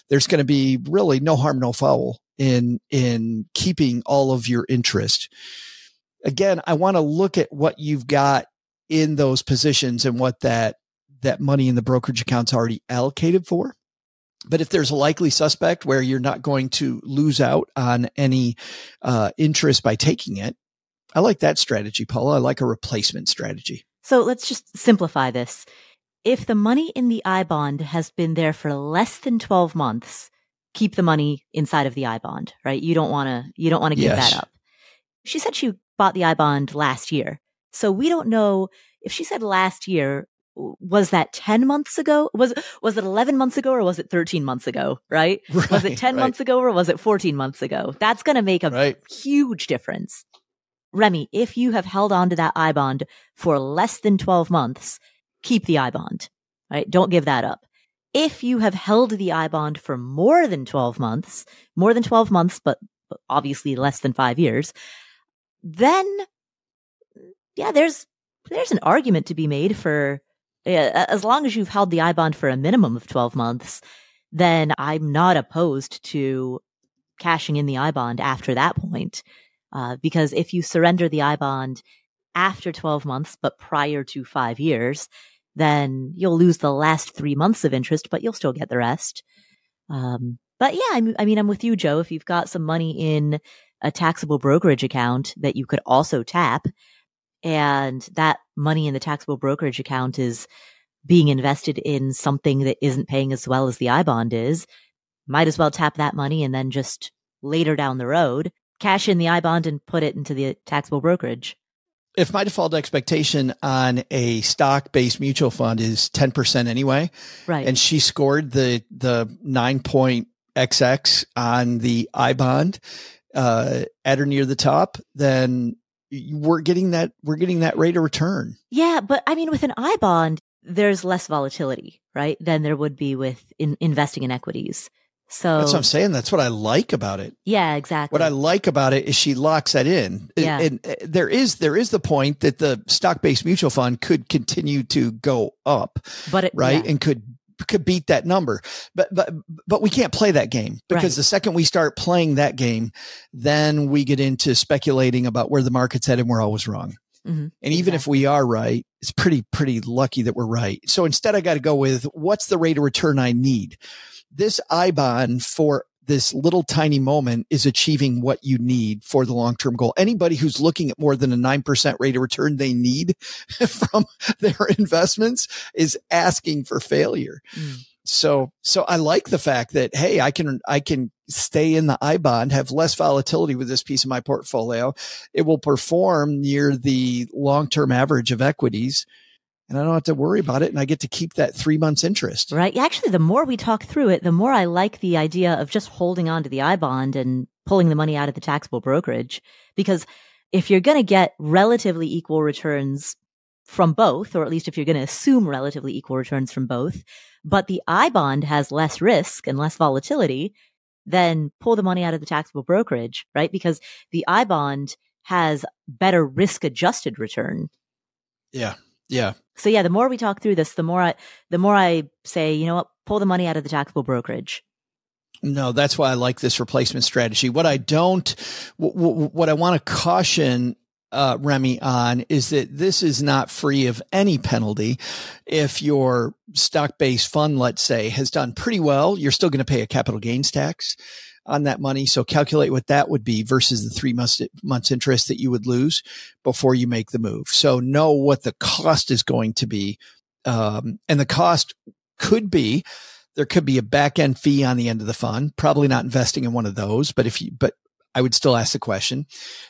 there's going to be really no harm, no foul in, in keeping all of your interest. Again, I want to look at what you've got in those positions and what that, that money in the brokerage account's already allocated for. But if there's a likely suspect where you're not going to lose out on any uh, interest by taking it, I like that strategy, Paula. I like a replacement strategy. So let's just simplify this. If the money in the I bond has been there for less than 12 months, keep the money inside of the I bond, right? You don't want to, you don't want to give yes. that up. She said she bought the I bond last year. So we don't know if she said last year, was that 10 months ago? Was, was it 11 months ago or was it 13 months ago? Right? right was it 10 right. months ago or was it 14 months ago? That's going to make a right. huge difference. Remy, if you have held on to that I bond for less than 12 months, keep the I bond, right? Don't give that up. If you have held the I bond for more than 12 months, more than 12 months, but obviously less than five years, then yeah, there's, there's an argument to be made for as long as you've held the I bond for a minimum of 12 months, then I'm not opposed to cashing in the I bond after that point. Uh, because if you surrender the I bond after 12 months, but prior to five years, then you'll lose the last three months of interest, but you'll still get the rest. Um, but yeah, I, I mean, I'm with you, Joe. If you've got some money in a taxable brokerage account that you could also tap, and that money in the taxable brokerage account is being invested in something that isn't paying as well as the I bond is, might as well tap that money and then just later down the road, cash in the I bond and put it into the taxable brokerage. If my default expectation on a stock based mutual fund is 10% anyway, right. and she scored the, the nine point XX on the I bond, uh, at or near the top, then we're getting that, we're getting that rate of return. Yeah. But I mean, with an I bond, there's less volatility, right? Than there would be with in investing in equities. So that's what I'm saying. That's what I like about it. Yeah, exactly. What I like about it is she locks that in. Yeah. And, and there is there is the point that the stock based mutual fund could continue to go up, but it, right, yeah. and could could beat that number. But but but we can't play that game because Right. the second we start playing that game, then we get into speculating about where the market's at and we're always wrong. Mhm. And even if we are right, it's pretty, pretty lucky that we're right. So instead, I got to go with what's the rate of return I need? This I bond for this little tiny moment is achieving what you need for the long term goal. Anybody who's looking at more than a 9% rate of return they need from their investments is asking for failure. Mm. So, so I like the fact that, hey, I can, I can stay in the I bond, have less volatility with this piece of my portfolio. It will perform near the long term average of equities. And I don't have to worry about it. And I get to keep that three months interest. Right. Actually, the more we talk through it, the more I like the idea of just holding on to the I bond and pulling the money out of the taxable brokerage. Because if you're going to get relatively equal returns from both, or at least if you're going to assume relatively equal returns from both, but the I bond has less risk and less volatility, then pull the money out of the taxable brokerage, right? Because the I bond has better risk adjusted return. Yeah. Yeah. So yeah, the more we talk through this, the more I, the more I say, you know what, pull the money out of the taxable brokerage. No, that's why I like this replacement strategy. What I don't, w- w- what I want to caution uh, Remy on is that this is not free of any penalty. If your stock based fund, let's say, has done pretty well, you're still going to pay a capital gains tax on that money. So calculate what that would be versus the three months, months interest that you would lose before you make the move. So know what the cost is going to be. Um, and the cost could be there could be a back end fee on the end of the fund. Probably not investing in one of those, but if you, but I would still ask the question.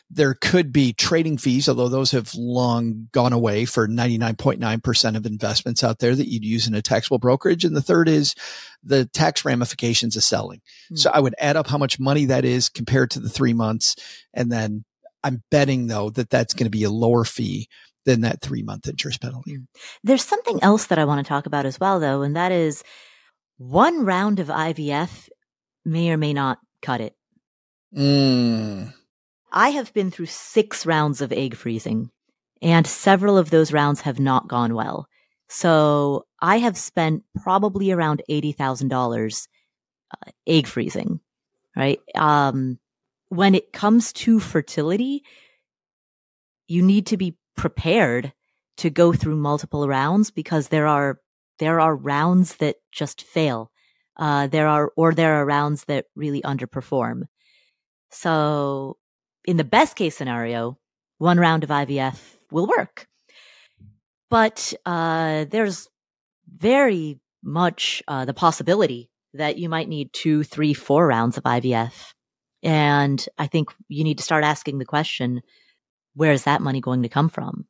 There could be trading fees, although those have long gone away for 99.9% of investments out there that you'd use in a taxable brokerage. And the third is the tax ramifications of selling. Hmm. So I would add up how much money that is compared to the three months. And then I'm betting though that that's going to be a lower fee than that three month interest penalty. There's something else that I want to talk about as well, though, and that is one round of IVF may or may not cut it. Mm. I have been through six rounds of egg freezing, and several of those rounds have not gone well. So I have spent probably around $80,000 uh, egg freezing, right? Um, when it comes to fertility, you need to be prepared to go through multiple rounds because there are there are rounds that just fail. Uh, there are or there are rounds that really underperform. So, in the best case scenario, one round of IVF will work. But uh, there's very much uh, the possibility that you might need two, three, four rounds of IVF. And I think you need to start asking the question where is that money going to come from?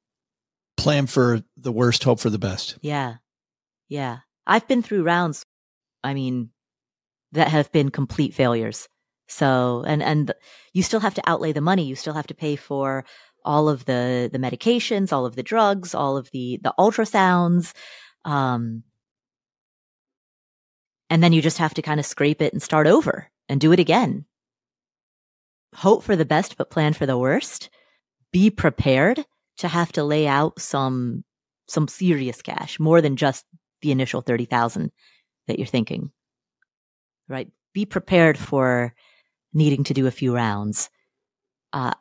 Plan for the worst, hope for the best. Yeah. Yeah. I've been through rounds, I mean, that have been complete failures. So, and, and you still have to outlay the money. You still have to pay for all of the, the medications, all of the drugs, all of the, the ultrasounds. Um, and then you just have to kind of scrape it and start over and do it again. Hope for the best, but plan for the worst. Be prepared to have to lay out some, some serious cash, more than just the initial 30,000 that you're thinking. Right? Be prepared for needing to do a few rounds. Uh,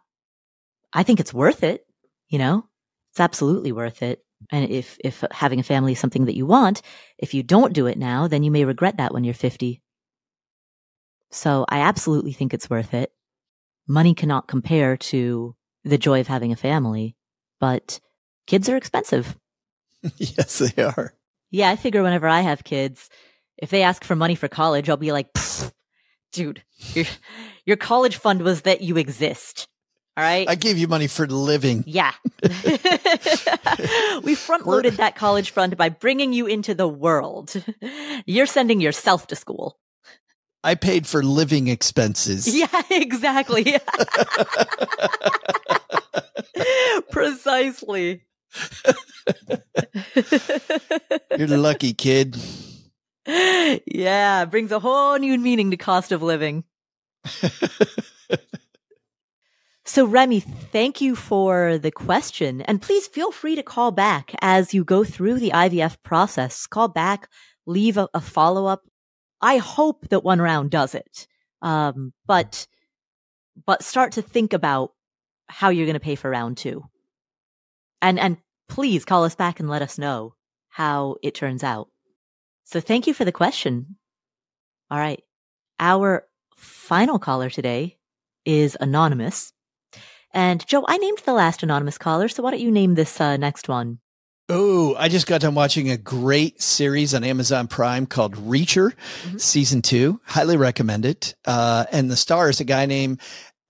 I think it's worth it. You know, it's absolutely worth it. And if, if having a family is something that you want, if you don't do it now, then you may regret that when you're 50. So I absolutely think it's worth it. Money cannot compare to the joy of having a family, but kids are expensive. yes, they are. Yeah, I figure whenever I have kids, if they ask for money for college, I'll be like, dude, you're Your college fund was that you exist. All right. I gave you money for living. Yeah. we front loaded that college fund by bringing you into the world. You're sending yourself to school. I paid for living expenses. Yeah, exactly. Precisely. You're lucky, kid. Yeah, brings a whole new meaning to cost of living. so, Remy, thank you for the question. And please feel free to call back as you go through the IVF process. Call back, leave a, a follow up. I hope that one round does it. Um, but, but start to think about how you're going to pay for round two. And, and please call us back and let us know how it turns out. So thank you for the question. All right. Our final caller today is anonymous. And Joe, I named the last anonymous caller, so why don't you name this uh, next one? Oh, I just got done watching a great series on Amazon Prime called Reacher, mm-hmm. season two. Highly recommend it. Uh, and the star is a guy named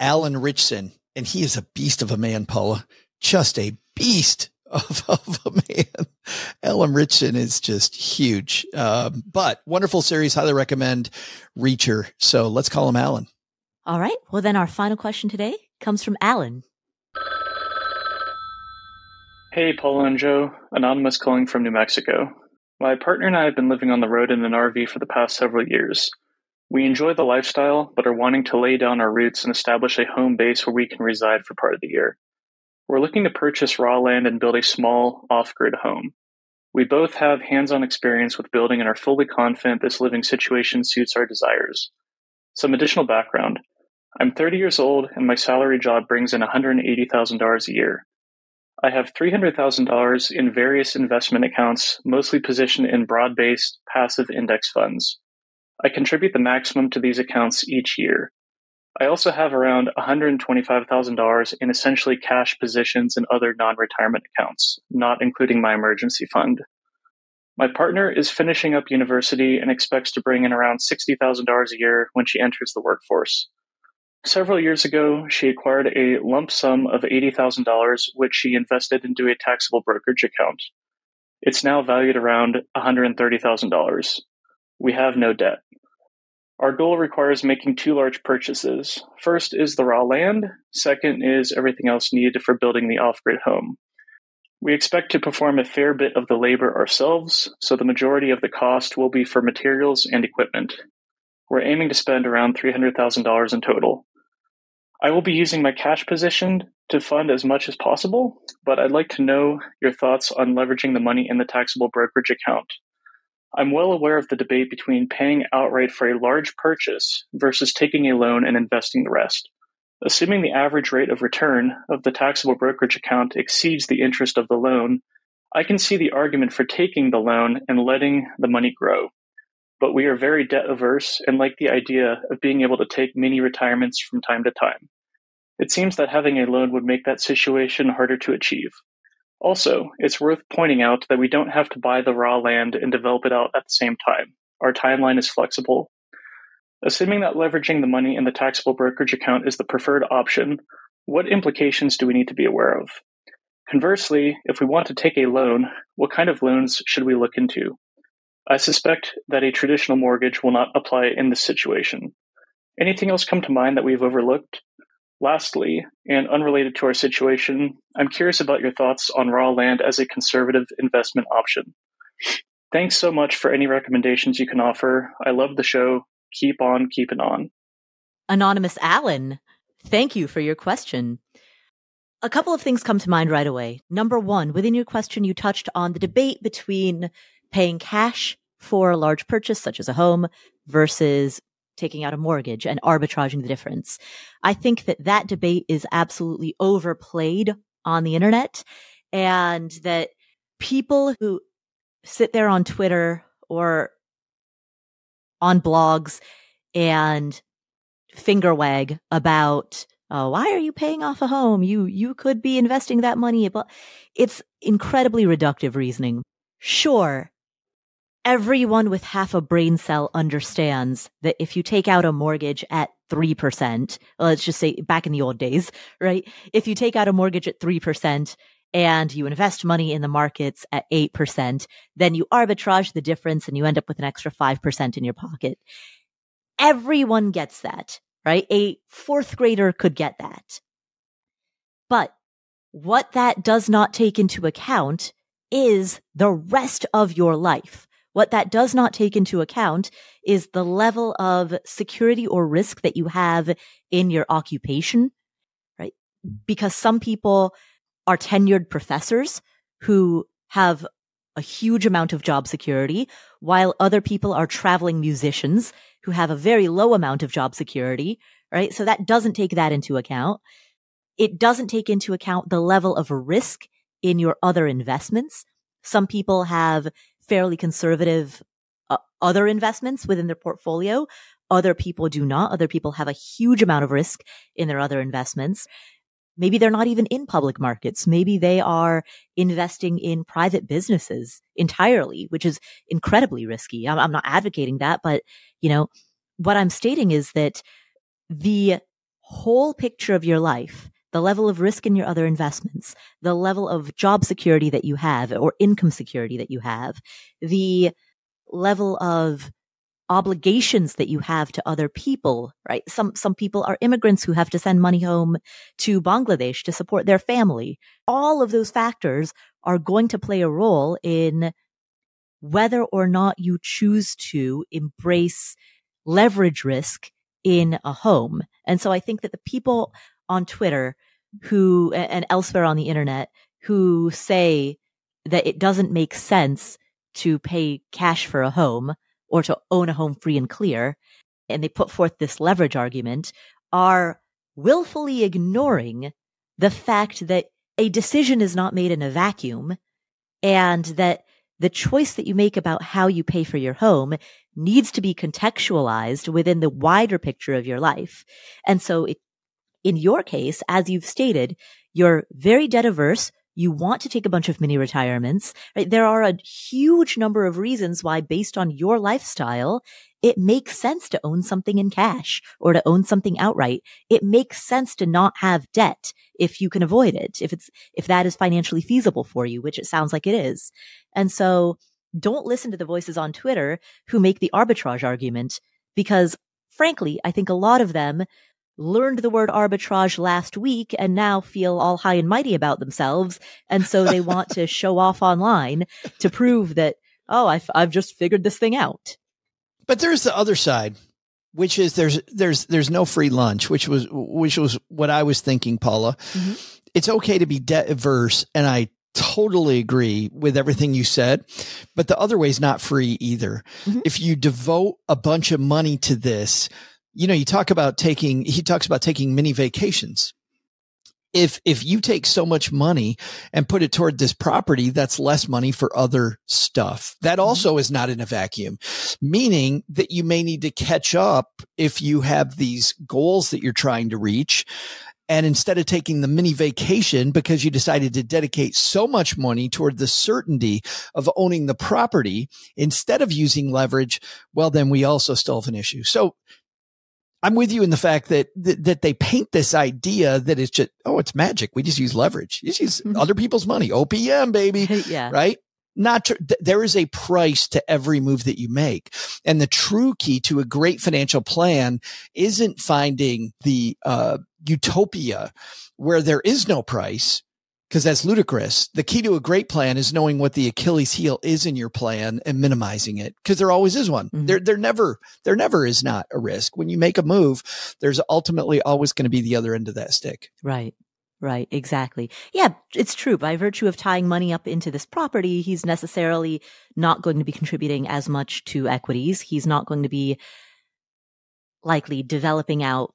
Alan Ritchson, and he is a beast of a man, Paula. Just a beast of, of a man. Alan Ritchson is just huge. Um, but wonderful series. Highly recommend Reacher. So let's call him Alan. All right. Well, then our final question today comes from Alan. Hey, Paul and Joe. Anonymous calling from New Mexico. My partner and I have been living on the road in an RV for the past several years. We enjoy the lifestyle, but are wanting to lay down our roots and establish a home base where we can reside for part of the year. We're looking to purchase raw land and build a small, off grid home. We both have hands on experience with building and are fully confident this living situation suits our desires. Some additional background I'm 30 years old and my salary job brings in $180,000 a year. I have $300,000 in various investment accounts, mostly positioned in broad based passive index funds. I contribute the maximum to these accounts each year. I also have around $125,000 in essentially cash positions and other non retirement accounts, not including my emergency fund. My partner is finishing up university and expects to bring in around $60,000 a year when she enters the workforce. Several years ago, she acquired a lump sum of $80,000, which she invested into a taxable brokerage account. It's now valued around $130,000. We have no debt. Our goal requires making two large purchases. First is the raw land, second is everything else needed for building the off grid home. We expect to perform a fair bit of the labor ourselves, so the majority of the cost will be for materials and equipment. We're aiming to spend around $300,000 in total. I will be using my cash position to fund as much as possible, but I'd like to know your thoughts on leveraging the money in the taxable brokerage account. I'm well aware of the debate between paying outright for a large purchase versus taking a loan and investing the rest. Assuming the average rate of return of the taxable brokerage account exceeds the interest of the loan, I can see the argument for taking the loan and letting the money grow. But we are very debt averse and like the idea of being able to take mini retirements from time to time. It seems that having a loan would make that situation harder to achieve. Also, it's worth pointing out that we don't have to buy the raw land and develop it out at the same time. Our timeline is flexible. Assuming that leveraging the money in the taxable brokerage account is the preferred option, what implications do we need to be aware of? Conversely, if we want to take a loan, what kind of loans should we look into? I suspect that a traditional mortgage will not apply in this situation. Anything else come to mind that we've overlooked? Lastly, and unrelated to our situation, I'm curious about your thoughts on raw land as a conservative investment option. Thanks so much for any recommendations you can offer. I love the show. Keep on keeping on. Anonymous Alan, thank you for your question. A couple of things come to mind right away. Number one, within your question, you touched on the debate between paying cash for a large purchase, such as a home, versus taking out a mortgage and arbitraging the difference. I think that that debate is absolutely overplayed on the internet and that people who sit there on Twitter or on blogs and finger wag about oh, why are you paying off a home? You you could be investing that money. But it's incredibly reductive reasoning. Sure, everyone with half a brain cell understands that if you take out a mortgage at 3%, let's just say back in the old days, right? If you take out a mortgage at 3% and you invest money in the markets at 8%, then you arbitrage the difference and you end up with an extra 5% in your pocket. Everyone gets that, right? A fourth grader could get that. But what that does not take into account is the rest of your life. What that does not take into account is the level of security or risk that you have in your occupation, right? Because some people are tenured professors who have a huge amount of job security, while other people are traveling musicians who have a very low amount of job security, right? So that doesn't take that into account. It doesn't take into account the level of risk in your other investments. Some people have fairly conservative uh, other investments within their portfolio. Other people do not. Other people have a huge amount of risk in their other investments. Maybe they're not even in public markets. Maybe they are investing in private businesses entirely, which is incredibly risky. I'm, I'm not advocating that, but you know, what I'm stating is that the whole picture of your life the level of risk in your other investments, the level of job security that you have or income security that you have, the level of obligations that you have to other people, right? Some, some people are immigrants who have to send money home to Bangladesh to support their family. All of those factors are going to play a role in whether or not you choose to embrace leverage risk in a home. And so I think that the people on Twitter who and elsewhere on the internet who say that it doesn't make sense to pay cash for a home or to own a home free and clear, and they put forth this leverage argument, are willfully ignoring the fact that a decision is not made in a vacuum and that the choice that you make about how you pay for your home needs to be contextualized within the wider picture of your life. And so it in your case, as you've stated, you're very debt averse. You want to take a bunch of mini retirements, right? There are a huge number of reasons why based on your lifestyle, it makes sense to own something in cash or to own something outright. It makes sense to not have debt if you can avoid it, if it's, if that is financially feasible for you, which it sounds like it is. And so don't listen to the voices on Twitter who make the arbitrage argument because frankly, I think a lot of them learned the word arbitrage last week and now feel all high and mighty about themselves. And so they want to show off online to prove that, oh, I've, I've just figured this thing out. But there's the other side, which is there's, there's, there's no free lunch, which was, which was what I was thinking, Paula. Mm-hmm. It's okay to be debt averse. And I totally agree with everything you said, but the other way is not free either. Mm-hmm. If you devote a bunch of money to this, you know, you talk about taking, he talks about taking mini vacations. If, if you take so much money and put it toward this property, that's less money for other stuff. That mm-hmm. also is not in a vacuum, meaning that you may need to catch up if you have these goals that you're trying to reach. And instead of taking the mini vacation because you decided to dedicate so much money toward the certainty of owning the property instead of using leverage, well, then we also still have an issue. So I'm with you in the fact that, that, that they paint this idea that it's just oh it's magic. We just use leverage. You just use mm-hmm. other people's money. OPM baby. yeah. Right? Not th- there is a price to every move that you make. And the true key to a great financial plan isn't finding the uh, utopia where there is no price because that's ludicrous. The key to a great plan is knowing what the Achilles heel is in your plan and minimizing it because there always is one. Mm-hmm. There, there never, there never is not a risk. When you make a move, there's ultimately always going to be the other end of that stick. Right. Right, exactly. Yeah, it's true. By virtue of tying money up into this property, he's necessarily not going to be contributing as much to equities. He's not going to be likely developing out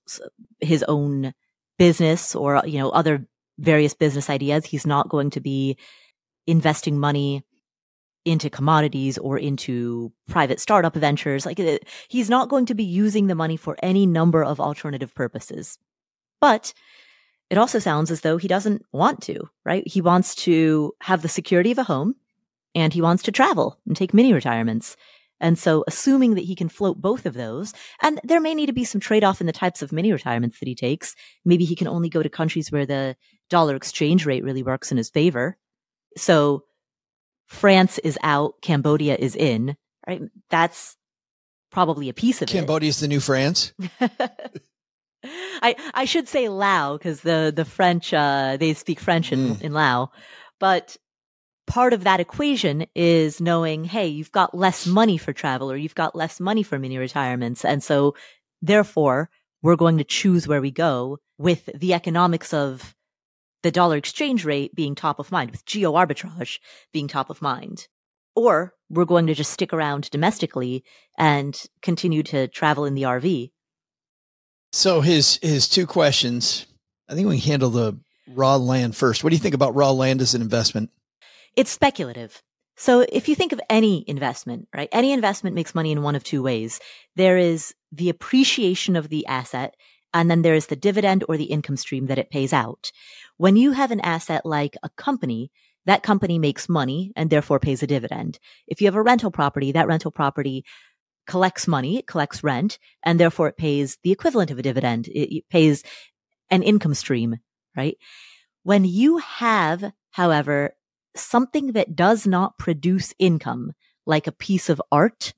his own business or, you know, other various business ideas. He's not going to be investing money into commodities or into private startup ventures. Like uh, he's not going to be using the money for any number of alternative purposes. But it also sounds as though he doesn't want to, right? He wants to have the security of a home and he wants to travel and take mini retirements. And so assuming that he can float both of those, and there may need to be some trade off in the types of mini retirements that he takes. Maybe he can only go to countries where the dollar exchange rate really works in his favor. So France is out, Cambodia is in, right? That's probably a piece of it. Cambodia is the new France. I I should say Lao because the the French uh, they speak French in, mm. in Lao, but part of that equation is knowing, hey, you've got less money for travel or you've got less money for mini retirements, and so therefore we're going to choose where we go with the economics of the dollar exchange rate being top of mind, with geo arbitrage being top of mind. Or we're going to just stick around domestically and continue to travel in the RV. So his his two questions. I think we can handle the raw land first. What do you think about raw land as an investment? It's speculative. So if you think of any investment, right? Any investment makes money in one of two ways. There is the appreciation of the asset and then there is the dividend or the income stream that it pays out. When you have an asset like a company, that company makes money and therefore pays a dividend. If you have a rental property, that rental property collects money, it collects rent, and therefore it pays the equivalent of a dividend. It, pays an income stream, right? When you have, however, something that does not produce income, like a piece of art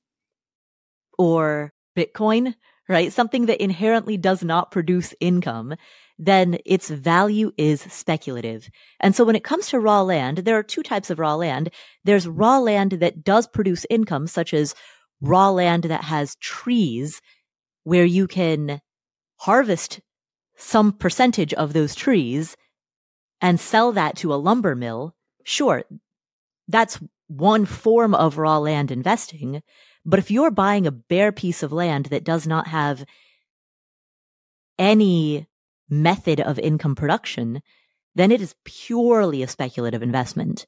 or Bitcoin, right? Something that inherently does not produce income, then its value is speculative. And so when it comes to raw land, there are two types of raw land. There's raw land that does produce income, such as raw land that has trees where you can harvest some percentage of those trees and sell that to a lumber mill. Sure, that's one form of raw land investing. But if you're buying a bare piece of land that does not have any method of income production, then it is purely a speculative investment.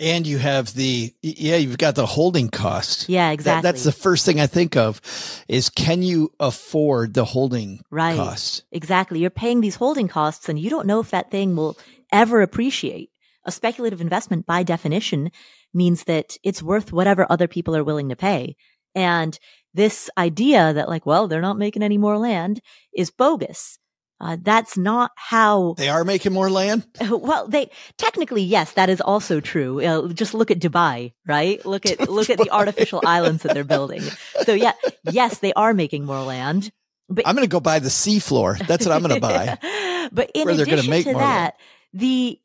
And you have the, yeah, you've got the holding cost. Yeah, exactly. That, that's the first thing I think of is can you afford the holding right. cost? Exactly. You're paying these holding costs and you don't know if that thing will ever appreciate. A speculative investment by definition means that it's worth whatever other people are willing to pay. And this idea that like, well, they're not making any more land is bogus. Uh, that's not how they are making more land. Well, they technically, yes, that is also true. Uh, just look at Dubai, right? Look at look at the artificial islands that they're building. So yeah, yes, they are making more land. But I'm going to go buy the seafloor. That's what I'm going to buy. but in addition to that, land. the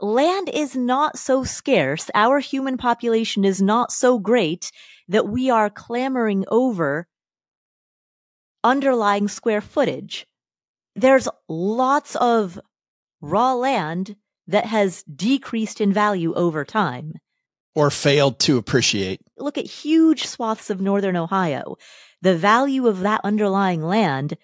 land is not so scarce. Our human population is not so great that we are clamoring over underlying square footage there's lots of raw land that has decreased in value over time. Or failed to appreciate. Look at huge swaths of northern Ohio. The value of that underlying land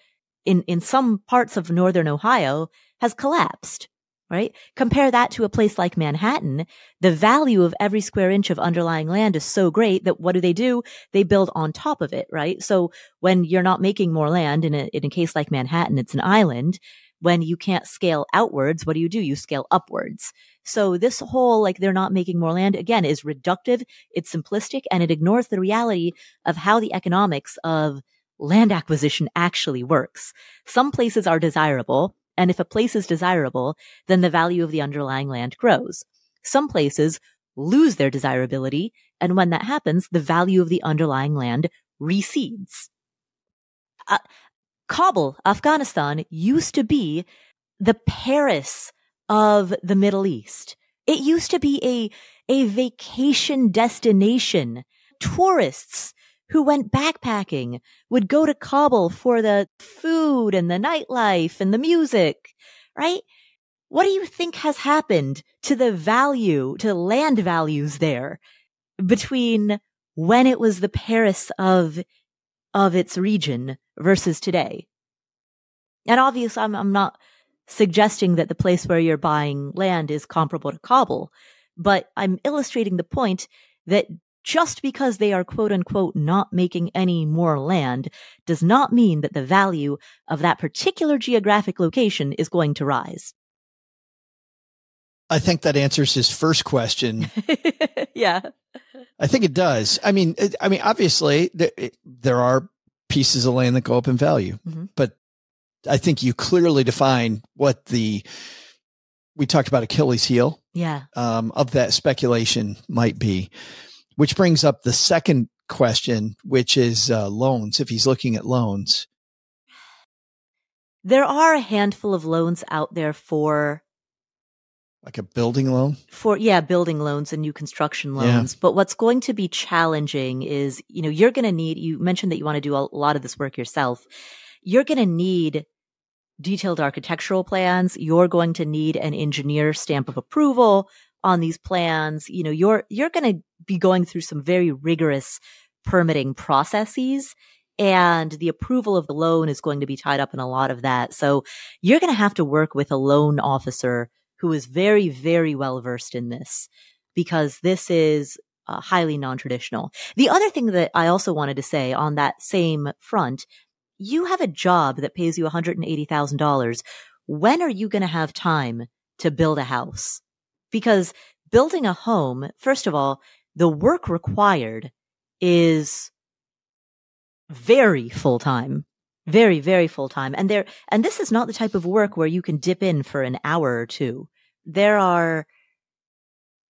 in, in some parts of northern Ohio has collapsed right? Compare that to a place like Manhattan. The value of every square inch of underlying land is so great that what do they do? They build on top of it, right? So when you're not making more land in a, in a case like Manhattan, it's an island. When you can't scale outwards, what do you do? You scale upwards. So this whole, like, they're not making more land again is reductive. It's simplistic and it ignores the reality of how the economics of land acquisition actually works. Some places are desirable and if a place is desirable, then the value of the underlying land grows. Some places lose their desirability. And when that happens, the value of the underlying land recedes. Uh, Kabul, Afghanistan used to be the Paris of the Middle East. It used to be a, a vacation destination. Tourists who went backpacking would go to Kabul for the food and the nightlife and the music, right? What do you think has happened to the value, to land values there between when it was the Paris of, of its region versus today? And obviously, I'm, I'm not suggesting that the place where you're buying land is comparable to Kabul, but I'm illustrating the point that just because they are quote unquote not making any more land does not mean that the value of that particular geographic location is going to rise. I think that answers his first question. yeah. I think it does. I mean, it, I mean, obviously there, it, there, are pieces of land that go up in value, mm-hmm. but I think you clearly define what the, we talked about Achilles heel. Yeah. Um, of that speculation might be, which brings up the second question, which is uh, loans. If he's looking at loans, there are a handful of loans out there for like a building loan? For yeah building loans and new construction loans. Yeah. but what's going to be challenging is you know you're going to need you mentioned that you want to do a lot of this work yourself. You're going to need detailed architectural plans. You're going to need an engineer stamp of approval on these plans you know you're you're going to be going through some very rigorous permitting processes and the approval of the loan is going to be tied up in a lot of that so you're going to have to work with a loan officer who is very, very well versed in this because this is uh, highly non-traditional. The other thing that I also wanted to say on that same front, you have a job that pays you $180,000. When are you going to have time to build a house? Because building a home, first of all, the work required is very full time. Very, very full time. And there, and this is not the type of work where you can dip in for an hour or two. There are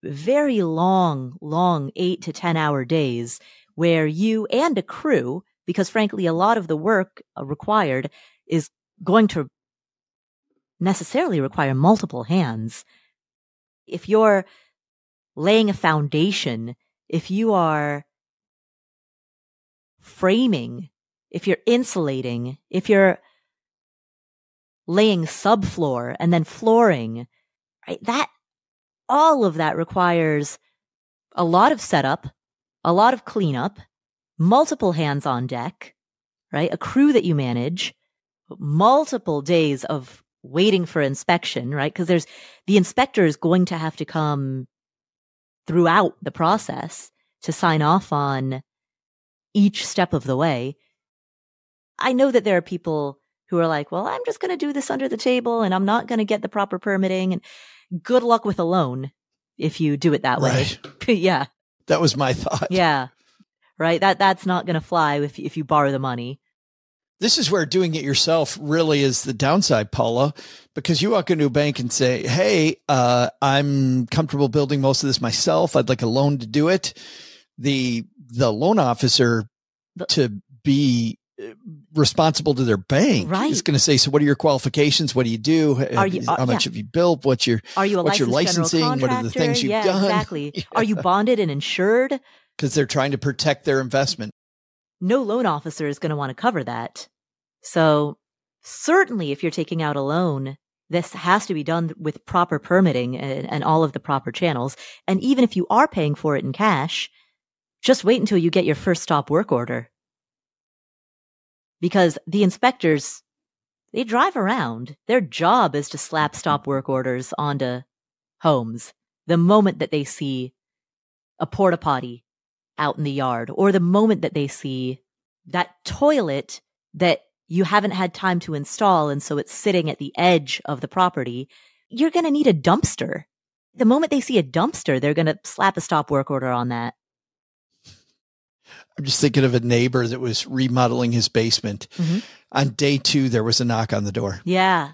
very long, long eight to 10 hour days where you and a crew, because frankly, a lot of the work uh, required is going to necessarily require multiple hands. If you're laying a foundation, if you are framing if you're insulating, if you're laying subfloor and then flooring, right? That, all of that requires a lot of setup, a lot of cleanup, multiple hands on deck, right? A crew that you manage, multiple days of waiting for inspection, right? Because there's the inspector is going to have to come throughout the process to sign off on each step of the way. I know that there are people who are like, well, I'm just going to do this under the table and I'm not going to get the proper permitting. And good luck with a loan if you do it that way. Right. yeah. That was my thought. Yeah. Right. That that's not going to fly if if you borrow the money. This is where doing it yourself really is the downside, Paula, because you walk into a bank and say, "Hey, uh, I'm comfortable building most of this myself. I'd like a loan to do it." The the loan officer to be responsible to their bank. Right. It's going to say, so what are your qualifications? What do you do? Are you, uh, How much yeah. have you built? What's your, are you what's your licensing? What are the things you've yeah, done? Exactly. yeah. Are you bonded and insured? Because they're trying to protect their investment. No loan officer is going to want to cover that. So certainly if you're taking out a loan, this has to be done with proper permitting and, and all of the proper channels. And even if you are paying for it in cash, just wait until you get your first stop work order because the inspectors, they drive around. Their job is to slap stop work orders onto homes the moment that they see a porta potty out in the yard or the moment that they see that toilet that you haven't had time to install and so it's sitting at the edge of the property, you're going to need a dumpster. The moment they see a dumpster, they're going to slap a stop work order on that. I'm just thinking of a neighbor that was remodeling his basement. Mm-hmm. On day two, there was a knock on the door. Yeah.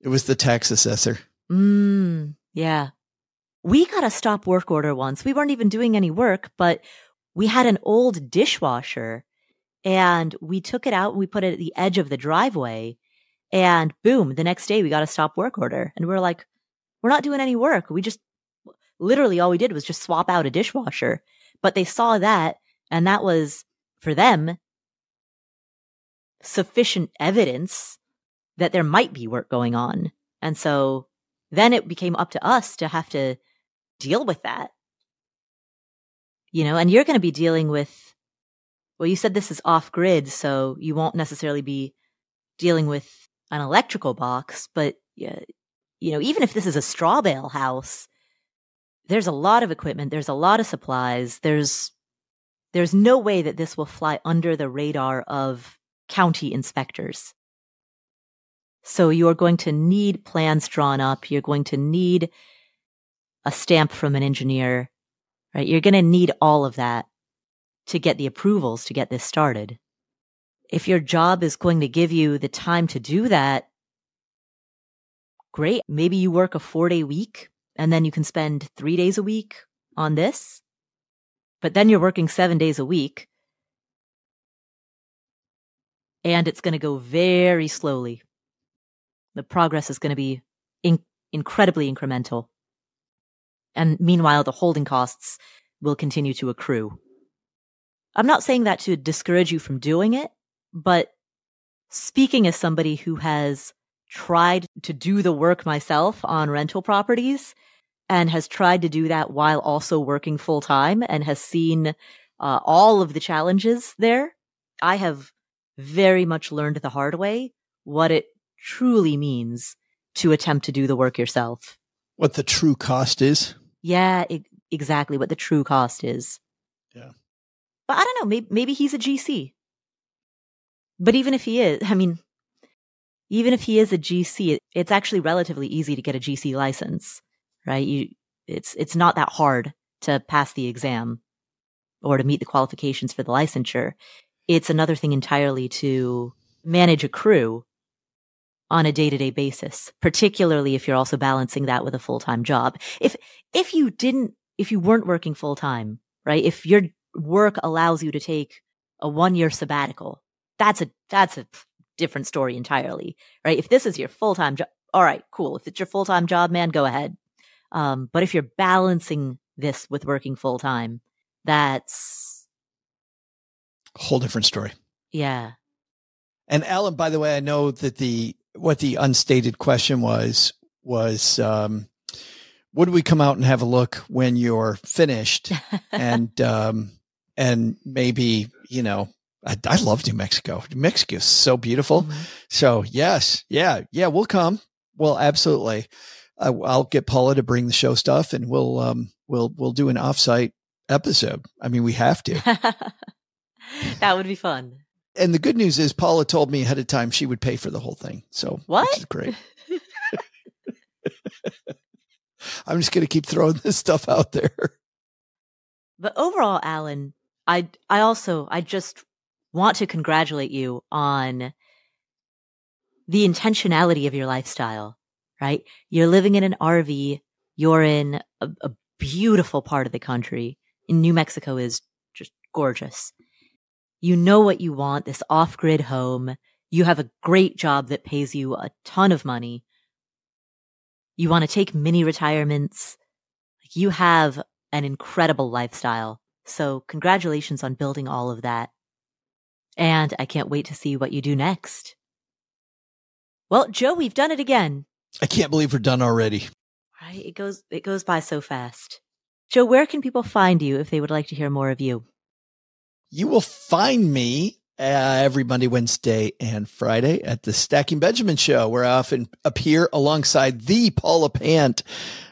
It was the tax assessor. Mm, yeah. We got a stop work order once. We weren't even doing any work, but we had an old dishwasher and we took it out and we put it at the edge of the driveway. And boom, the next day we got a stop work order. And we are like, we're not doing any work. We just literally all we did was just swap out a dishwasher. But they saw that and that was for them sufficient evidence that there might be work going on. And so then it became up to us to have to deal with that. You know, and you're going to be dealing with, well, you said this is off grid, so you won't necessarily be dealing with an electrical box, but, you know, even if this is a straw bale house, there's a lot of equipment, there's a lot of supplies, there's there's no way that this will fly under the radar of county inspectors. So you're going to need plans drawn up. You're going to need a stamp from an engineer, right? You're going to need all of that to get the approvals to get this started. If your job is going to give you the time to do that, great. Maybe you work a four day week and then you can spend three days a week on this. But then you're working seven days a week and it's going to go very slowly. The progress is going to be in- incredibly incremental. And meanwhile, the holding costs will continue to accrue. I'm not saying that to discourage you from doing it, but speaking as somebody who has tried to do the work myself on rental properties and has tried to do that while also working full time and has seen uh, all of the challenges there, I have very much learned the hard way what it truly means to attempt to do the work yourself. What the true cost is? Yeah, it, exactly what the true cost is. Yeah. But I don't know, maybe, maybe he's a GC. But even if he is, I mean, even if he is a GC, it's actually relatively easy to get a GC license, right? You, it's, it's not that hard to pass the exam or to meet the qualifications for the licensure it's another thing entirely to manage a crew on a day-to-day basis, particularly if you're also balancing that with a full-time job. If if you didn't if you weren't working full-time, right? If your work allows you to take a one-year sabbatical, that's a that's a different story entirely, right? If this is your full-time job, all right, cool. If it's your full-time job, man, go ahead. Um, but if you're balancing this with working full-time, that's a whole different story. Yeah. And Alan, by the way, I know that the what the unstated question was was um, would we come out and have a look when you're finished and um, and maybe you know I, I love New Mexico. New Mexico is so beautiful. Mm-hmm. So yes, yeah, yeah, we'll come. Well, absolutely. I, will get Paula to bring the show stuff, and we'll um, we'll we'll do an offsite episode. I mean, we have to. that would be fun. And the good news is Paula told me ahead of time she would pay for the whole thing. So what? Great. I'm just going to keep throwing this stuff out there. But overall, Alan, I I also I just want to congratulate you on the intentionality of your lifestyle. Right? You're living in an RV. You're in a, a beautiful part of the country. In New Mexico is just gorgeous. You know what you want, this off grid home. You have a great job that pays you a ton of money. You want to take mini retirements. You have an incredible lifestyle. So congratulations on building all of that. And I can't wait to see what you do next. Well, Joe, we've done it again. I can't believe we're done already. Right. It goes, it goes by so fast. Joe, where can people find you if they would like to hear more of you? You will find me uh, every Monday, Wednesday, and Friday at the Stacking Benjamins Show, where I often appear alongside the Paula Pant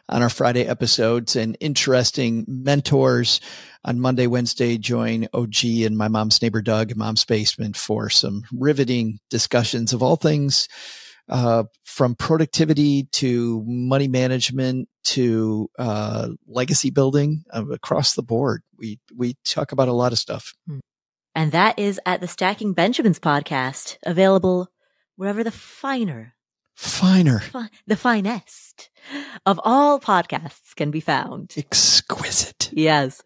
on our Friday episodes and interesting mentors. On Monday, Wednesday, join OG and my mom's neighbor Doug in Mom's Basement for some riveting discussions of all things uh, from productivity to money management to uh, legacy building uh, across the board. We we talk about a lot of stuff. Hmm. And that is at the Stacking Benjamins podcast, available wherever the finer, finer, fi- the finest of all podcasts can be found. Exquisite. Yes.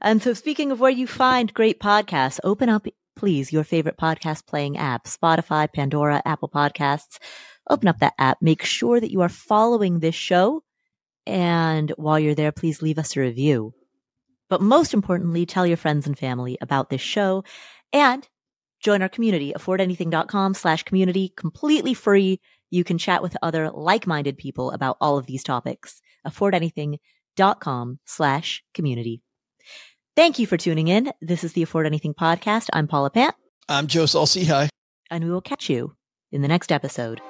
And so speaking of where you find great podcasts, open up please your favorite podcast playing app, Spotify, Pandora, Apple Podcasts. Open up that app. Make sure that you are following this show. And while you're there, please leave us a review. But most importantly, tell your friends and family about this show and join our community, affordanything.com slash community, completely free. You can chat with other like-minded people about all of these topics. affordanything.com slash community. Thank you for tuning in. This is the Afford Anything podcast. I'm Paula Pant. I'm Joe Saul-Sehy. And we will catch you in the next episode.